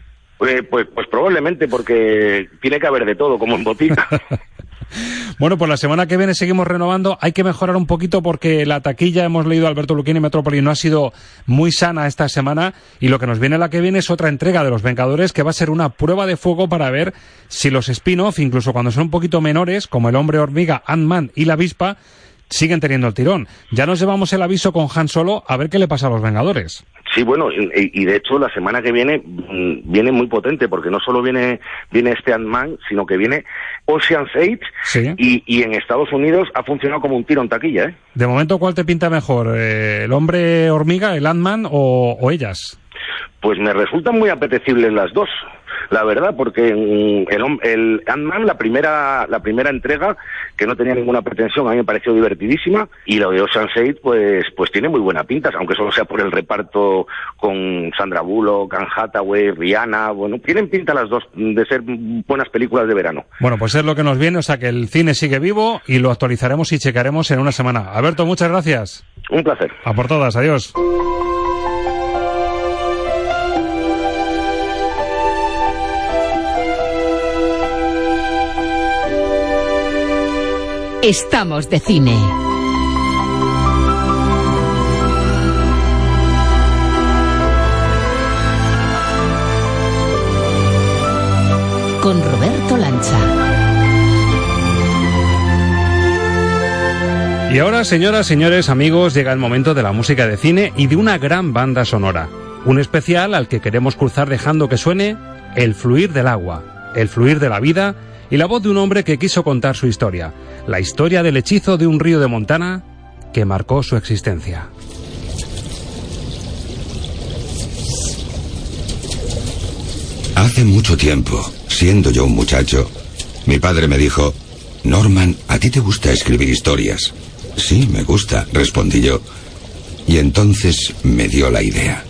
Eh, pues, pues probablemente porque tiene que haber de todo, como en botica. Bueno, pues la semana que viene seguimos renovando. Hay que mejorar un poquito porque la taquilla, hemos leído Alberto Luquini Metrópoli, no ha sido muy sana esta semana. Y lo que nos viene la que viene es otra entrega de Los Vengadores que va a ser una prueba de fuego para ver si los spin-off, incluso cuando son un poquito menores, como el Hombre Hormiga, Ant-Man y la Avispa, siguen teniendo el tirón. Ya nos llevamos el aviso con Han Solo a ver qué le pasa a los Vengadores. Sí, bueno, y, y de hecho la semana que viene mm, viene muy potente porque no solo viene viene este Ant-Man, sino que viene Ocean's 8 Sí. y, y en Estados Unidos ha funcionado como un tiro en taquilla, ¿eh? De momento, ¿cuál te pinta mejor? Eh, ¿El Hombre Hormiga, el Ant-Man o, o ellas? Pues me resultan muy apetecibles las dos, la verdad, porque mm, el, el Ant-Man, la primera, la primera entrega, que no tenía ninguna pretensión, a mí me pareció divertidísima, y lo de Ocean's 8, pues, pues tiene muy buena pinta, aunque solo sea por el reparto con Sandra Bullock, Anne Hathaway, Rihanna, bueno, tienen pinta las dos de ser buenas películas de verano. Bueno, pues es lo que nos viene, o sea que el cine sigue vivo y lo actualizaremos y checaremos en una semana. Alberto, muchas gracias. Un placer. A por todas, adiós. Estamos de cine. Con Roberto Lancha. Y ahora, señoras, señores, amigos, llega el momento de la música de cine y de una gran banda sonora. Un especial al que queremos cruzar dejando que suene el fluir del agua, el fluir de la vida y la voz de un hombre que quiso contar su historia. La historia del hechizo de un río de Montana que marcó su existencia. Hace mucho tiempo, siendo yo un muchacho, mi padre me dijo, Norman, ¿a ti te gusta escribir historias? Sí, me gusta, respondí yo. Y entonces me dio la idea.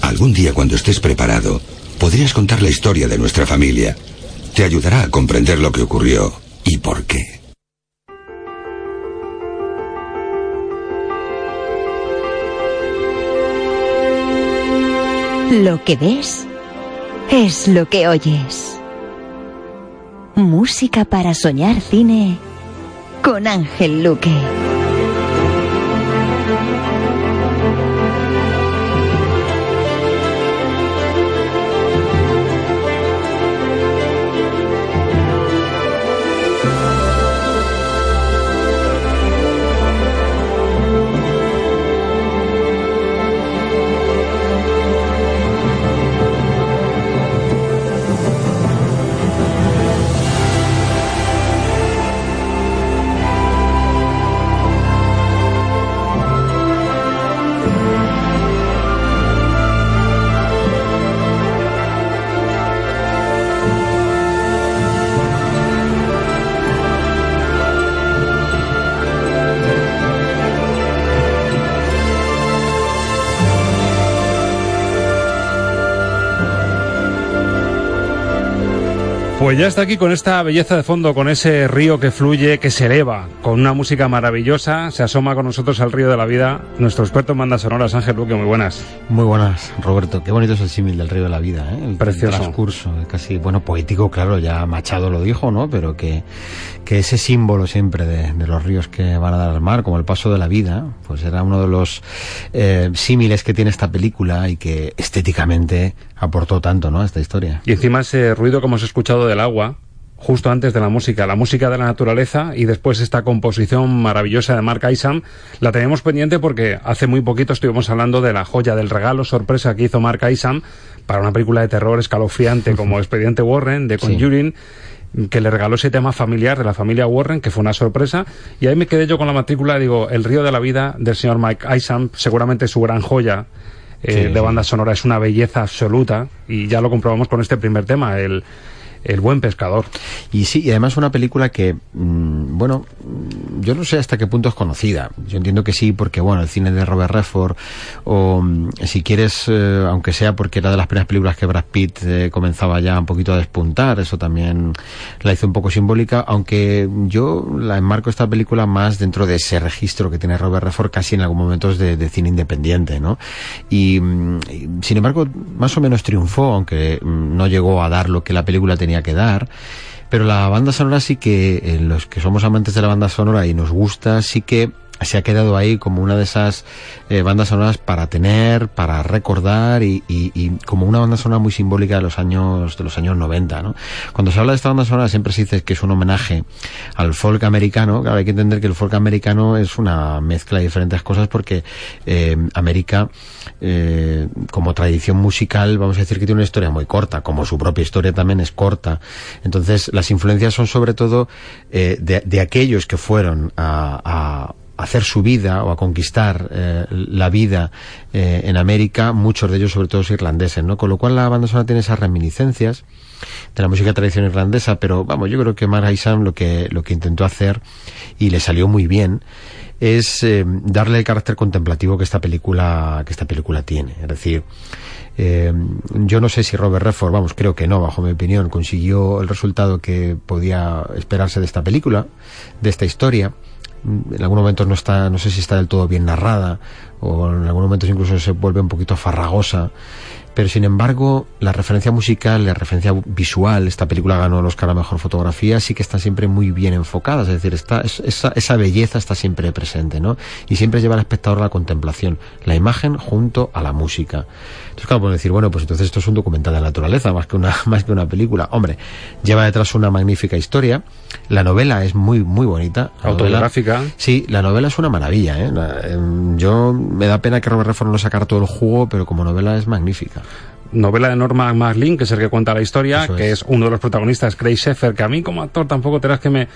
Algún día cuando estés preparado, podrías contar la historia de nuestra familia. Te ayudará a comprender lo que ocurrió y por qué. Lo que ves es lo que oyes. Música para soñar cine con Ángel Luque. Pues ya está aquí con esta belleza de fondo, con ese río que fluye, que se eleva, con una música maravillosa. Se asoma con nosotros al río de la vida nuestro experto en bandas sonoras, Ángel Luque. Muy buenas. Muy buenas, Roberto. Qué bonito es el símil del río de la vida, ¿eh? El Precioso. transcurso, casi, bueno, poético, claro, ya Machado lo dijo, ¿no? Pero que, que ese símbolo siempre de, de los ríos que van a dar al mar, como el paso de la vida, pues era uno de los eh, símiles que tiene esta película y que estéticamente aportó tanto, ¿no? A esta historia. Y encima ese ruido que hemos escuchado agua, justo antes de la música, la música de la naturaleza y después esta composición maravillosa de Mark Isham, la tenemos pendiente porque hace muy poquito estuvimos hablando de la joya del regalo sorpresa que hizo Mark Isham para una película de terror escalofriante como Expediente Warren de Conjuring. que le regaló ese tema familiar de la familia Warren, que fue una sorpresa, y ahí me quedé yo con la matrícula, digo, El río de la vida del señor Mike Isham, seguramente su gran joya, eh, Sí, de banda sonora. Es una belleza absoluta y ya lo comprobamos con este primer tema, el, el buen pescador. Y sí, y además una película que, mm, bueno, mm, yo no sé hasta qué punto es conocida. Yo entiendo que sí, porque, bueno, el cine de Robert Redford, o mm, si quieres, eh, aunque sea porque era de las primeras películas que Brad Pitt eh, comenzaba ya un poquito a despuntar, eso también la hizo un poco simbólica, aunque yo la enmarco esta película más dentro de ese registro que tiene Robert Redford casi en algún momento de, cine independiente, ¿no? Y, sin embargo, más o menos triunfó, aunque no llegó a dar lo que la película tenía que dar. Pero la banda sonora sí que, eh, los que somos amantes de la banda sonora y nos gusta, sí que se ha quedado ahí como una de esas eh, bandas sonoras para tener, para recordar y, y- y como una banda sonora muy simbólica de los años de los años 90, ¿no? Cuando se habla de esta banda sonora siempre se dice que es un homenaje al folk americano. Claro, hay que entender que el folk americano es una mezcla de diferentes cosas porque eh, América eh, como tradición musical, vamos a decir que tiene una historia muy corta, como su propia historia también es corta. Entonces, las influencias son sobre todo eh, de, de aquellos que fueron a, a hacer su vida o a conquistar eh, la vida eh, en América, muchos de ellos sobre todo irlandeses, ¿no? Con lo cual la banda sonora tiene esas reminiscencias de la música tradicional irlandesa, pero vamos, yo creo que Mark Isham lo que, lo que intentó hacer, y le salió muy bien, es eh, darle el carácter contemplativo que esta película, que esta película tiene. Es decir, eh, yo no sé si Robert Redford, vamos, creo que no, bajo mi opinión, consiguió el resultado que podía esperarse de esta película, de esta historia. Mm, En algunos momentos no está, no sé si está del todo bien narrada, o en algunos momentos incluso se vuelve un poquito farragosa. Pero sin embargo, la referencia musical, la referencia visual, esta película ganó el Oscar a Mejor Fotografía, sí que está siempre muy bien enfocada, es decir, está, es- esa, esa belleza está siempre presente, ¿no? Y siempre lleva al espectador a la contemplación, la imagen junto a la música. Entonces, claro, pueden decir, bueno, pues entonces esto es un documental de naturaleza, más que una, más que una película. Hombre, lleva detrás una magnífica historia, la novela es muy, muy bonita. La novela- Autobiográfica. Sí, la novela es una maravilla, ¿eh? La- em, yo, me da pena que Robert Redford no sacara todo el jugo, pero como novela es magnífica. Novela de Norma MacLean, que es el que cuenta la historia, que es. es uno de los protagonistas, Craig Sheffer, que a mí como actor tampoco te das que me...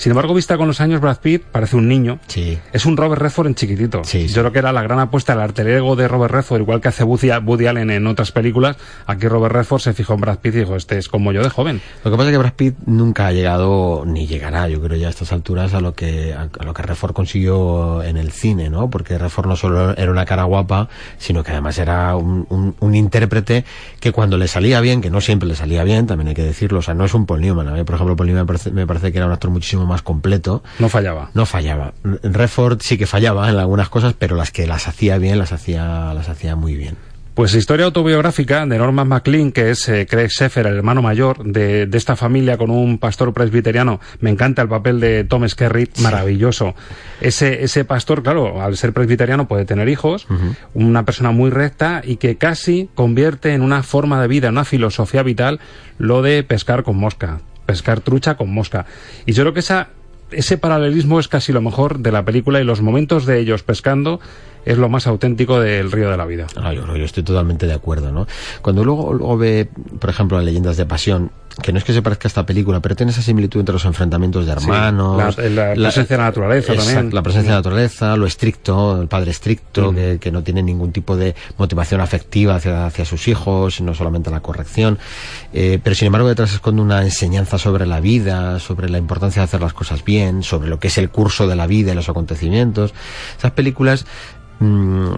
Sin embargo, vista con los años, Brad Pitt parece un niño. Sí. Es un Robert Redford en chiquitito. Yo creo que era la gran apuesta, el alter ego de Robert Redford, igual que hace Woody, Woody Allen en otras películas. Aquí Robert Redford se fijó en Brad Pitt y dijo, este es como yo de joven. Lo que pasa es que Brad Pitt nunca ha llegado, ni llegará, yo creo ya a estas alturas, a lo que, a, a lo que Redford consiguió en el cine, ¿no? Porque Redford no solo era una cara guapa, sino que además era un, un- un intérprete que cuando le salía bien, que no siempre le salía bien, también hay que decirlo, o sea, no es un Paul Newman. A mí, por ejemplo, Paul Newman me parece, me parece que era un actor muchísimo más completo. No fallaba. No fallaba. Redford sí que fallaba en algunas cosas, pero las que las hacía bien, las hacía, las hacía muy bien. Pues historia autobiográfica de Norman MacLean, que es eh, Craig Sheffer, el hermano mayor de, de esta familia con un pastor presbiteriano. Me encanta el papel de Tom Skerritt, maravilloso. Ese, ese pastor, claro, al ser presbiteriano puede tener hijos, una persona muy recta y que casi convierte en una forma de vida, en una filosofía vital, lo de pescar con mosca, pescar trucha con mosca. Y yo creo que esa, ese paralelismo es casi lo mejor de la película y los momentos de ellos pescando es lo más auténtico del río de la vida. Ah, yo, yo estoy totalmente de acuerdo, ¿no? Cuando luego, luego ve, por ejemplo, las leyendas de pasión, que no es que se parezca a esta película, pero tiene esa similitud entre los enfrentamientos de Sí, hermanos. la- la presencia de la naturaleza también. La presencia de la naturaleza, lo estricto, el padre estricto, que, que no tiene ningún tipo de motivación afectiva hacia, hacia sus hijos, no solamente la corrección. Eh, pero sin embargo, detrás esconde una enseñanza sobre la vida, sobre la importancia de hacer las cosas bien, sobre lo que es el curso de la vida y los acontecimientos. Esas películas mm,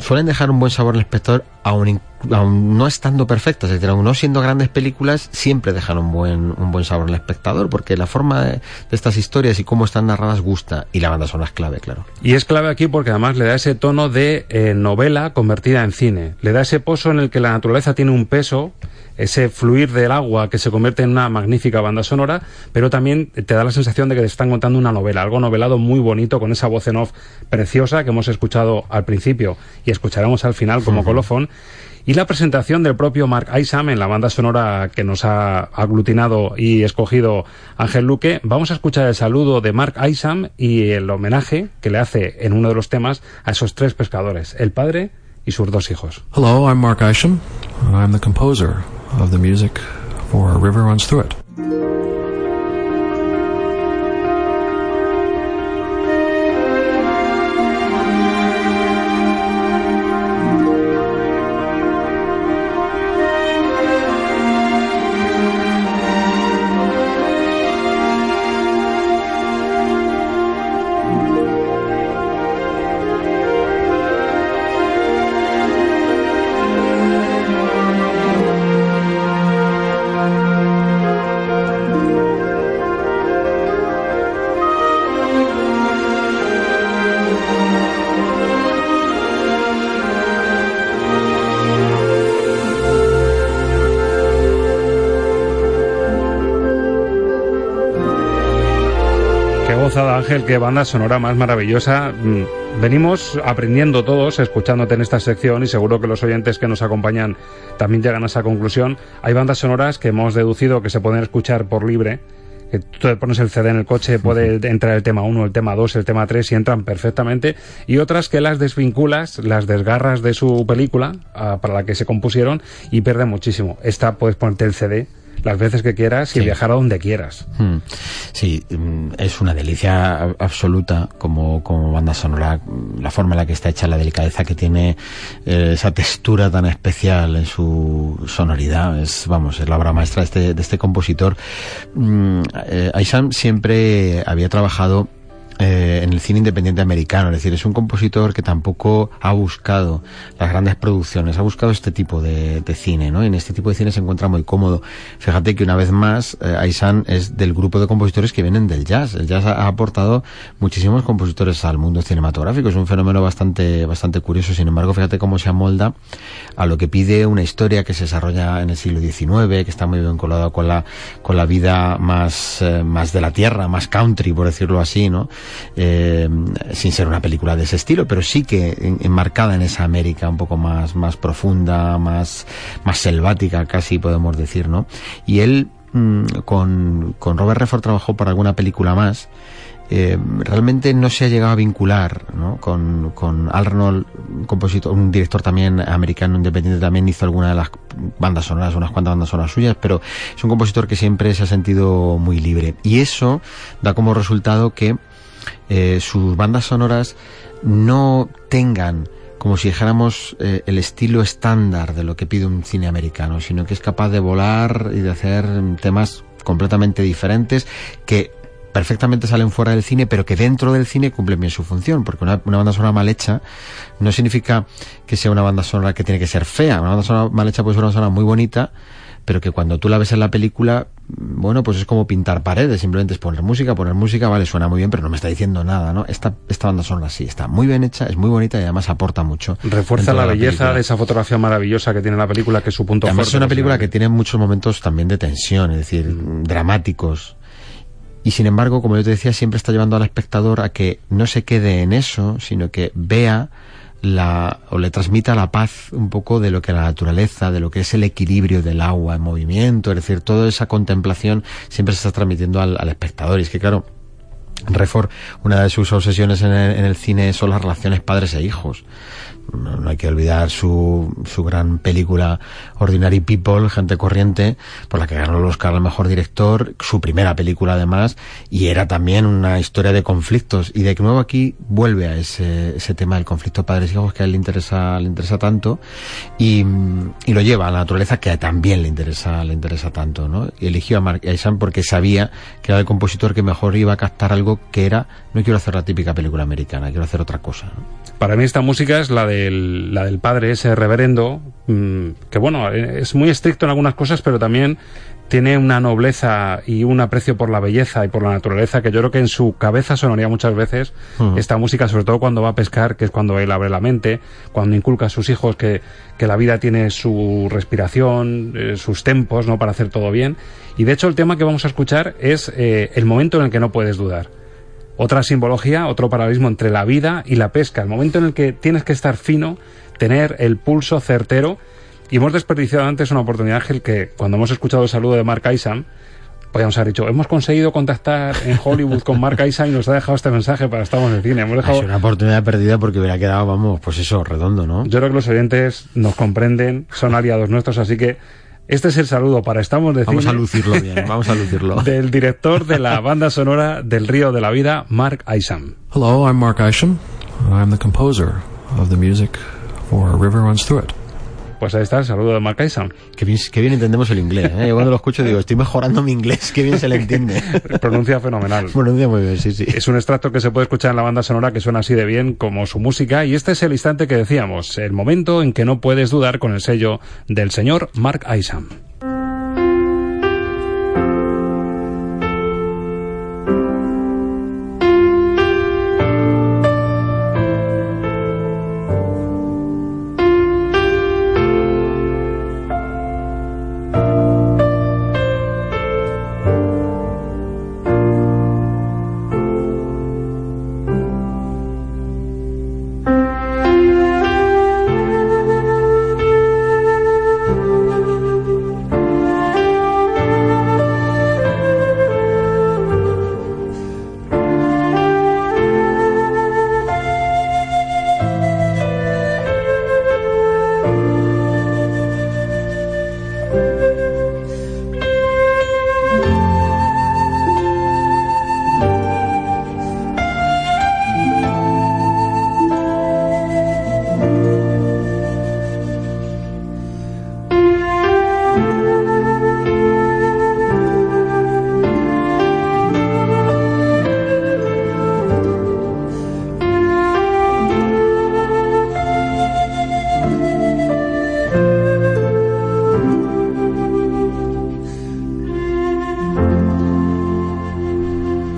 suelen dejar un buen sabor al espectador, aún, aún no estando perfectas, es decir, aún no siendo grandes películas, siempre dejan un buen, un buen sabor al espectador, porque la forma de, de estas historias y cómo están narradas gusta, y la banda sonora es clave, claro. Y es clave aquí porque además le da ese tono de eh, novela convertida en cine. Le da ese pozo en el que la naturaleza tiene un peso, ese fluir del agua que se convierte en una magnífica banda sonora, pero también te da la sensación de que te están contando una novela, algo novelado muy bonito con esa voz en off preciosa que hemos escuchado al principio y escucharemos al final como colofón. Y la presentación del propio Mark Isam en la banda sonora que nos ha aglutinado y escogido Ángel Luque. Vamos a escuchar el saludo de Mark Isam y el homenaje que le hace en uno de los temas a esos tres pescadores, el padre y sus dos hijos. Hello, I'm Mark Isham. I'm the composer of the music for A River Runs Through It. Gozada, Ángel, qué banda sonora más maravillosa. Mm, Venimos aprendiendo todos, escuchándote en esta sección, y seguro que los oyentes que nos acompañan también llegan a esa conclusión. Hay bandas sonoras que hemos deducido que se pueden escuchar por libre, que tú te pones el CD en el coche, puede entrar el tema 1, el tema 2, el tema 3 y entran perfectamente. Y otras que las desvinculas, las desgarras de su película ah, para la que se compusieron y pierden muchísimo. Esta puedes ponerte el CD las veces que quieras y Sí. viajar a donde quieras. Mm. Sí, mm, es una delicia absoluta como, como banda sonora, mm, la forma en la que está hecha, la delicadeza que tiene, eh, esa textura tan especial en su sonoridad, es, vamos, es la obra maestra de este, de este compositor. Mm, eh, siempre había trabajado eh, en el cine independiente americano, es decir, es un compositor que tampoco ha buscado las grandes producciones, ha buscado este tipo de, cine, ¿no? Y en este tipo de cine se encuentra muy cómodo. Fíjate que una vez más, eh, Aisan es del grupo de compositores que vienen del jazz. El jazz ha, aportado muchísimos compositores al mundo cinematográfico. Es un fenómeno bastante, bastante curioso. Sin embargo, fíjate cómo se amolda a lo que pide una historia que se desarrolla en el siglo XIX, que está muy vinculada con la, con la vida más, eh, más de la tierra, más country, por decirlo así, ¿no? Eh, sin ser una película de ese estilo, pero sí que en- enmarcada en esa América un poco más, más profunda, más, más selvática, casi podemos decir, ¿no? Y él, mm, con, con Robert Redford trabajó para alguna película más, eh, realmente no se ha llegado a vincular ¿no? con, con Arnold, un compositor, un director también americano independiente, también hizo alguna de las bandas sonoras, unas cuantas bandas sonoras suyas, pero es un compositor que siempre se ha sentido muy libre. Y eso da como resultado que eh, sus bandas sonoras no tengan como si dijéramos eh, el estilo estándar de lo que pide un cine americano, sino que es capaz de volar y de hacer temas completamente diferentes que perfectamente salen fuera del cine, pero que dentro del cine cumplen bien su función, porque una, una banda sonora mal hecha no significa que sea una banda sonora que tiene que ser fea, una banda sonora mal hecha puede ser una banda sonora muy bonita, pero que cuando tú la ves en la película, mm, bueno, pues es como pintar paredes, simplemente es poner música, poner música, vale, suena muy bien, pero no me está diciendo nada, ¿no? Esta, esta banda sonora sí, está muy bien hecha, es muy bonita y además aporta mucho. Refuerza la de belleza película. de esa fotografía maravillosa que tiene la película, que es su punto Además es una película que tiene muchos momentos también de tensión, es decir, dramáticos. Y sin embargo, como yo te decía, siempre está llevando al espectador a que no se quede en eso, sino que vea la, o le transmita la paz un poco de lo que la naturaleza, de lo que es el equilibrio del agua en movimiento, es decir, toda esa contemplación siempre se está transmitiendo al, espectador. Y es que claro, Refor, una de sus obsesiones en el, en el cine son las relaciones padres e hijos. No, hay que olvidar su, su gran película Ordinary People, Gente Corriente, por la que ganó el Oscar al mejor director, su primera película además, y era también una historia de conflictos. Y de nuevo aquí vuelve a ese, ese tema del conflicto padres e hijos que a él le interesa, le interesa tanto, y, y lo lleva a la naturaleza que también le interesa, le interesa tanto, ¿no? Y eligió a Mark Isham porque sabía que era el compositor que mejor iba a captar algo que era, no quiero hacer la típica película americana, quiero hacer otra cosa. Para mí esta música es la del, la del padre, ese reverendo, mm, que bueno, eh, es muy estricto en algunas cosas, pero también tiene una nobleza y un aprecio por la belleza y por la naturaleza que yo creo que en su cabeza sonaría muchas veces Ujú. esta música, sobre todo cuando va a pescar, que es cuando él abre la mente, cuando inculca a sus hijos que, que la vida tiene su respiración, eh, sus tempos, ¿no? Para hacer todo bien. Y de hecho el tema que vamos a escuchar es eh, el momento en el que no puedes dudar. Otra simbología, otro paralelismo entre la vida y la pesca, el momento en el que tienes que estar fino, tener el pulso certero. Y hemos desperdiciado antes una oportunidad, Ángel, que cuando hemos escuchado el saludo de Mark Isam, podríamos haber dicho, hemos conseguido contactar en Hollywood con Mark Isam y nos ha dejado este mensaje para Estamos en Cine. Hemos Ha dejado... sido una oportunidad perdida porque hubiera quedado, vamos, pues eso, redondo, ¿no? Yo creo que los oyentes nos comprenden, son aliados nuestros, así que este es el saludo para Estamos de Vamos Cine. a lucirlo bien, vamos a lucirlo. Del director de la banda sonora del Río de la Vida, Mark Isam. Hello, I'm Mark Isham. I'm the composer of the music for A River Runs Through It. Pues ahí está el saludo de Mark. Qué bien, qué bien entendemos el inglés. ¿eh? Yo cuando lo escucho digo, estoy mejorando mi inglés, qué bien se le entiende. Pronuncia fenomenal. Pronuncia muy bien, sí, sí. Es un extracto que se puede escuchar en la banda sonora que suena así de bien como su música y este es el instante que decíamos, el momento en que no puedes dudar con el sello del señor Mark Isam.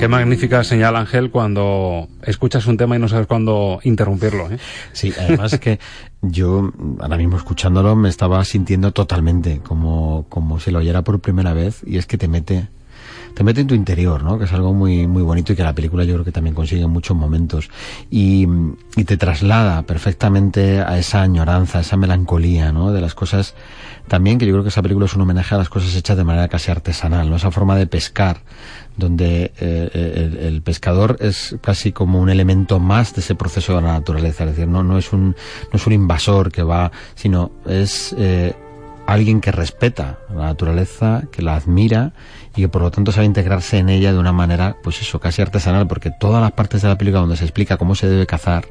Magnífica señal, Ángel, cuando escuchas un tema y no sabes cuándo interrumpirlo. ¿eh? Sí, además es que yo ahora mismo escuchándolo me estaba sintiendo totalmente como, como si lo oyera por primera vez y es que te mete te mete en tu interior, ¿no? Que es algo muy muy bonito y que la película yo creo que también consigue en muchos momentos y, y te traslada perfectamente a esa añoranza, a esa melancolía, ¿no? De las cosas también que yo creo que esa película es un homenaje a las cosas hechas de manera casi artesanal, ¿no? Esa forma de pescar donde eh, el, el, pescador es casi como un elemento más de ese proceso de la naturaleza, es decir, no, no es un no es un invasor que va, sino es eh, alguien que respeta la naturaleza, que la admira y que por lo tanto sabe integrarse en ella de una manera, pues eso, casi artesanal, porque todas las partes de la película donde se explica cómo se debe cazar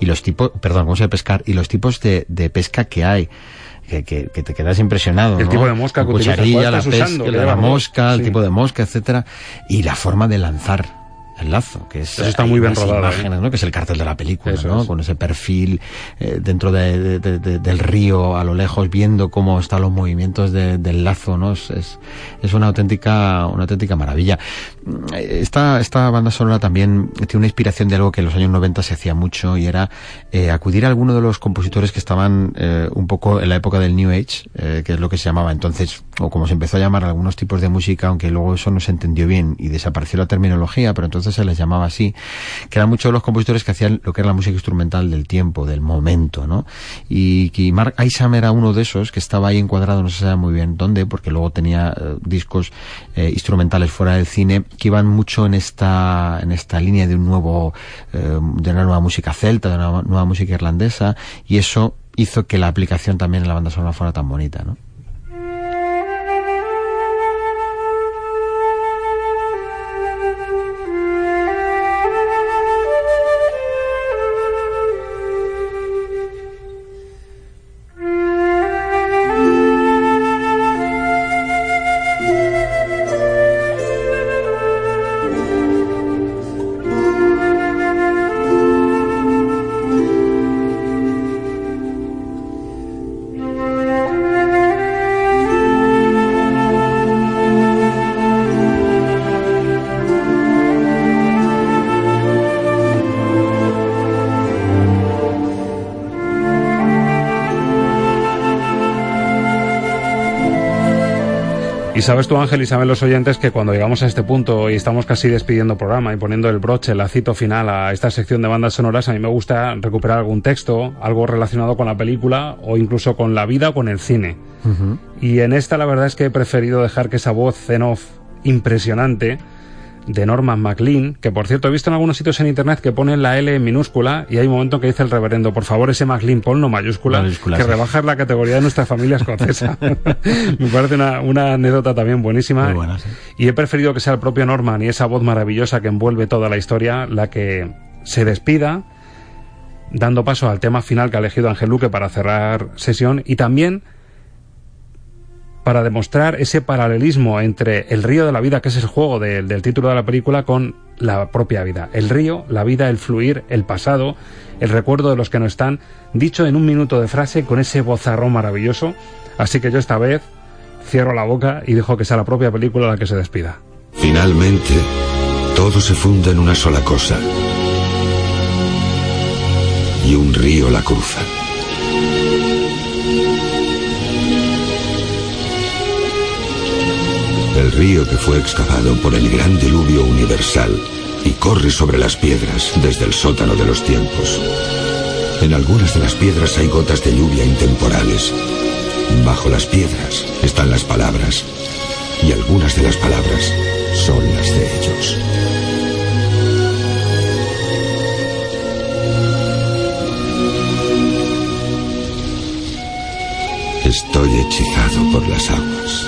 y los tipos, perdón, cómo se debe pescar y los tipos de, de pesca que hay, que, que, que, te quedas impresionado. El ¿no? tipo de mosca la que utilizas, cucharilla, ¿cuál la, pesca, usando? la, mosca, el tipo de mosca, etcétera, y la forma de lanzar el lazo, que es Eso está muy bien rodado, imágenes, ¿no? que es el cartel de la película, Eso ¿no? es. con ese perfil eh, dentro de, de- de- del río a lo lejos viendo cómo están los movimientos de- del lazo, ¿no? Es, es, es una auténtica una auténtica maravilla. Mm, Esta, esta banda sonora también tiene una inspiración de algo que en los años 90 se hacía mucho y era eh, acudir a alguno de los compositores que estaban eh, un poco en la época del New Age, que es lo que se llamaba entonces, o como se empezó a llamar algunos tipos de música, aunque luego eso no se entendió bien y desapareció la terminología, pero entonces se les llamaba así, que eran muchos de los compositores que hacían lo que era la música instrumental del tiempo, del momento, ¿no? Y, y Mark Isham era uno de esos que estaba ahí encuadrado, no se sabe muy bien dónde, porque luego tenía eh, discos eh, instrumentales fuera del cine que iban mucho en esta en esta línea de un nuevo eh, de una nueva música celta, de una nueva música irlandesa y eso hizo que la aplicación también en la banda sonora fuera tan bonita, ¿no? Y sabes tú, Ángel, y saben los oyentes que cuando llegamos a este punto y estamos casi despidiendo programa y poniendo el broche, el lacito final a esta sección de bandas sonoras, a mí me gusta recuperar algún texto, algo relacionado con la película o incluso con la vida o con el cine. Y en esta la verdad es que he preferido dejar que esa voz en off impresionante de Norman MacLean, que por cierto he visto en algunos sitios en internet que ponen la L en minúscula y hay un momento que dice el reverendo, por favor ese MacLean ponlo mayúscula, Mayúscula, que sí. rebajar la categoría de nuestra familia escocesa. Me parece una, una anécdota también buenísima. Muy buena, sí. Y he preferido que sea el propio Norman y esa voz maravillosa que envuelve toda la historia la que se despida, dando paso al tema final que ha elegido Ángel Luque para cerrar sesión y también para demostrar ese paralelismo entre el río de la vida, que es el juego del- título de la película, con la propia vida. El río, la vida, el fluir, el pasado, el recuerdo de los que no están, dicho en un minuto de frase con ese bozarrón maravilloso. Así que yo esta vez cierro la boca y dejo que sea la propia película la que se despida. Finalmente, todo se funde en una sola cosa. Y un río la cruza. El río que fue excavado por el gran diluvio universal y corre sobre las piedras desde el sótano de los tiempos. En algunas de las piedras hay gotas de lluvia intemporales. Bajo las piedras están las palabras y algunas de las palabras son las de ellos. Estoy hechizado por las aguas.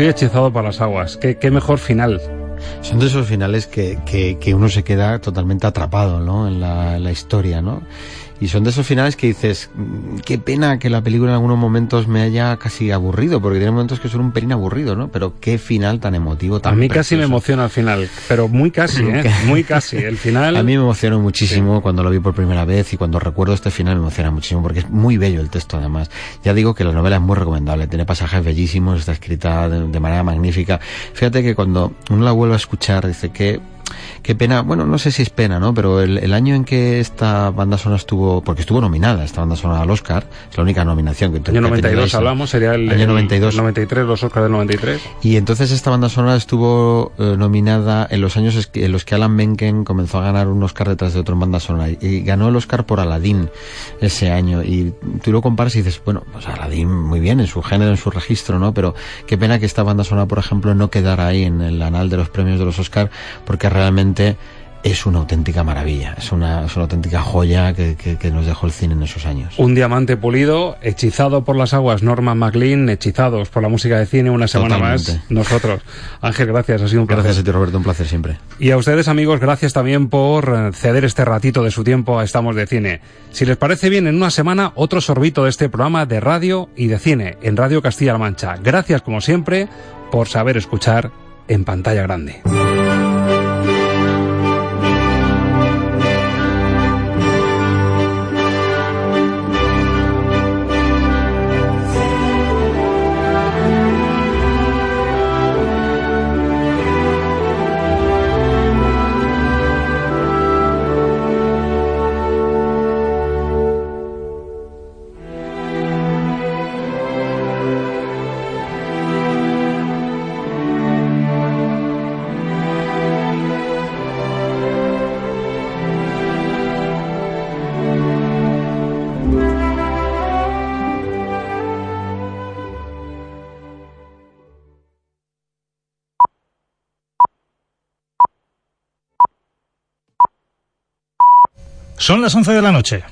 Estoy hechizado por las aguas. Qué, qué mejor final. Son de esos finales que, que, que uno se queda totalmente atrapado ¿no? en la, en la historia, ¿no? Y son de esos finales que dices, "Mm, qué pena que la película en algunos momentos me haya casi aburrido, porque tiene momentos que son un pelín aburrido, ¿no? Pero qué final tan emotivo, tan A mí casi me emociona al final, pero muy casi, ¿eh? Muy casi. El final... A mí me emocionó muchísimo cuando lo vi por primera vez y cuando recuerdo este final me emociona muchísimo porque es muy bello el texto además. Ya digo que la novela es muy recomendable, tiene pasajes bellísimos, está escrita de, de manera magnífica. Fíjate que cuando uno la vuelve a escuchar dice que qué pena, bueno, no sé si es pena, ¿no? Pero el, el año en que esta banda sonora estuvo, porque estuvo nominada esta banda sonora al Oscar, es la única nominación que Año ha tenido 92 esa. hablamos, sería el, año el 92. 93, los Oscars del 93. Y entonces esta banda sonora estuvo eh, nominada en los años en los que Alan Menken comenzó a ganar un Oscar detrás de otro en banda sonora. Y ganó el Oscar por Aladdin ese año. Y tú lo comparas y dices, bueno, pues Aladdin muy bien en su género, en su registro, ¿no? Pero qué pena que esta banda sonora, por ejemplo, no quedara ahí en el anal de los premios de los Oscar, porque realmente es una auténtica maravilla. Es una, es una auténtica joya que, que- que nos dejó el cine en esos años. Un diamante pulido, hechizado por las aguas, Norman MacLean, hechizados por la música de cine, una semana Totalmente. más, nosotros. Ángel, gracias, ha sido un placer. Gracias a ti, Roberto, un placer siempre. Y a ustedes, amigos, gracias también por eh, ceder este ratito de su tiempo a Estamos de Cine. Si les parece bien, en una semana, otro sorbito de este programa de radio y de cine en Radio Castilla-La Mancha. Gracias, como siempre, por saber escuchar en pantalla grande. Son las 11 de la noche.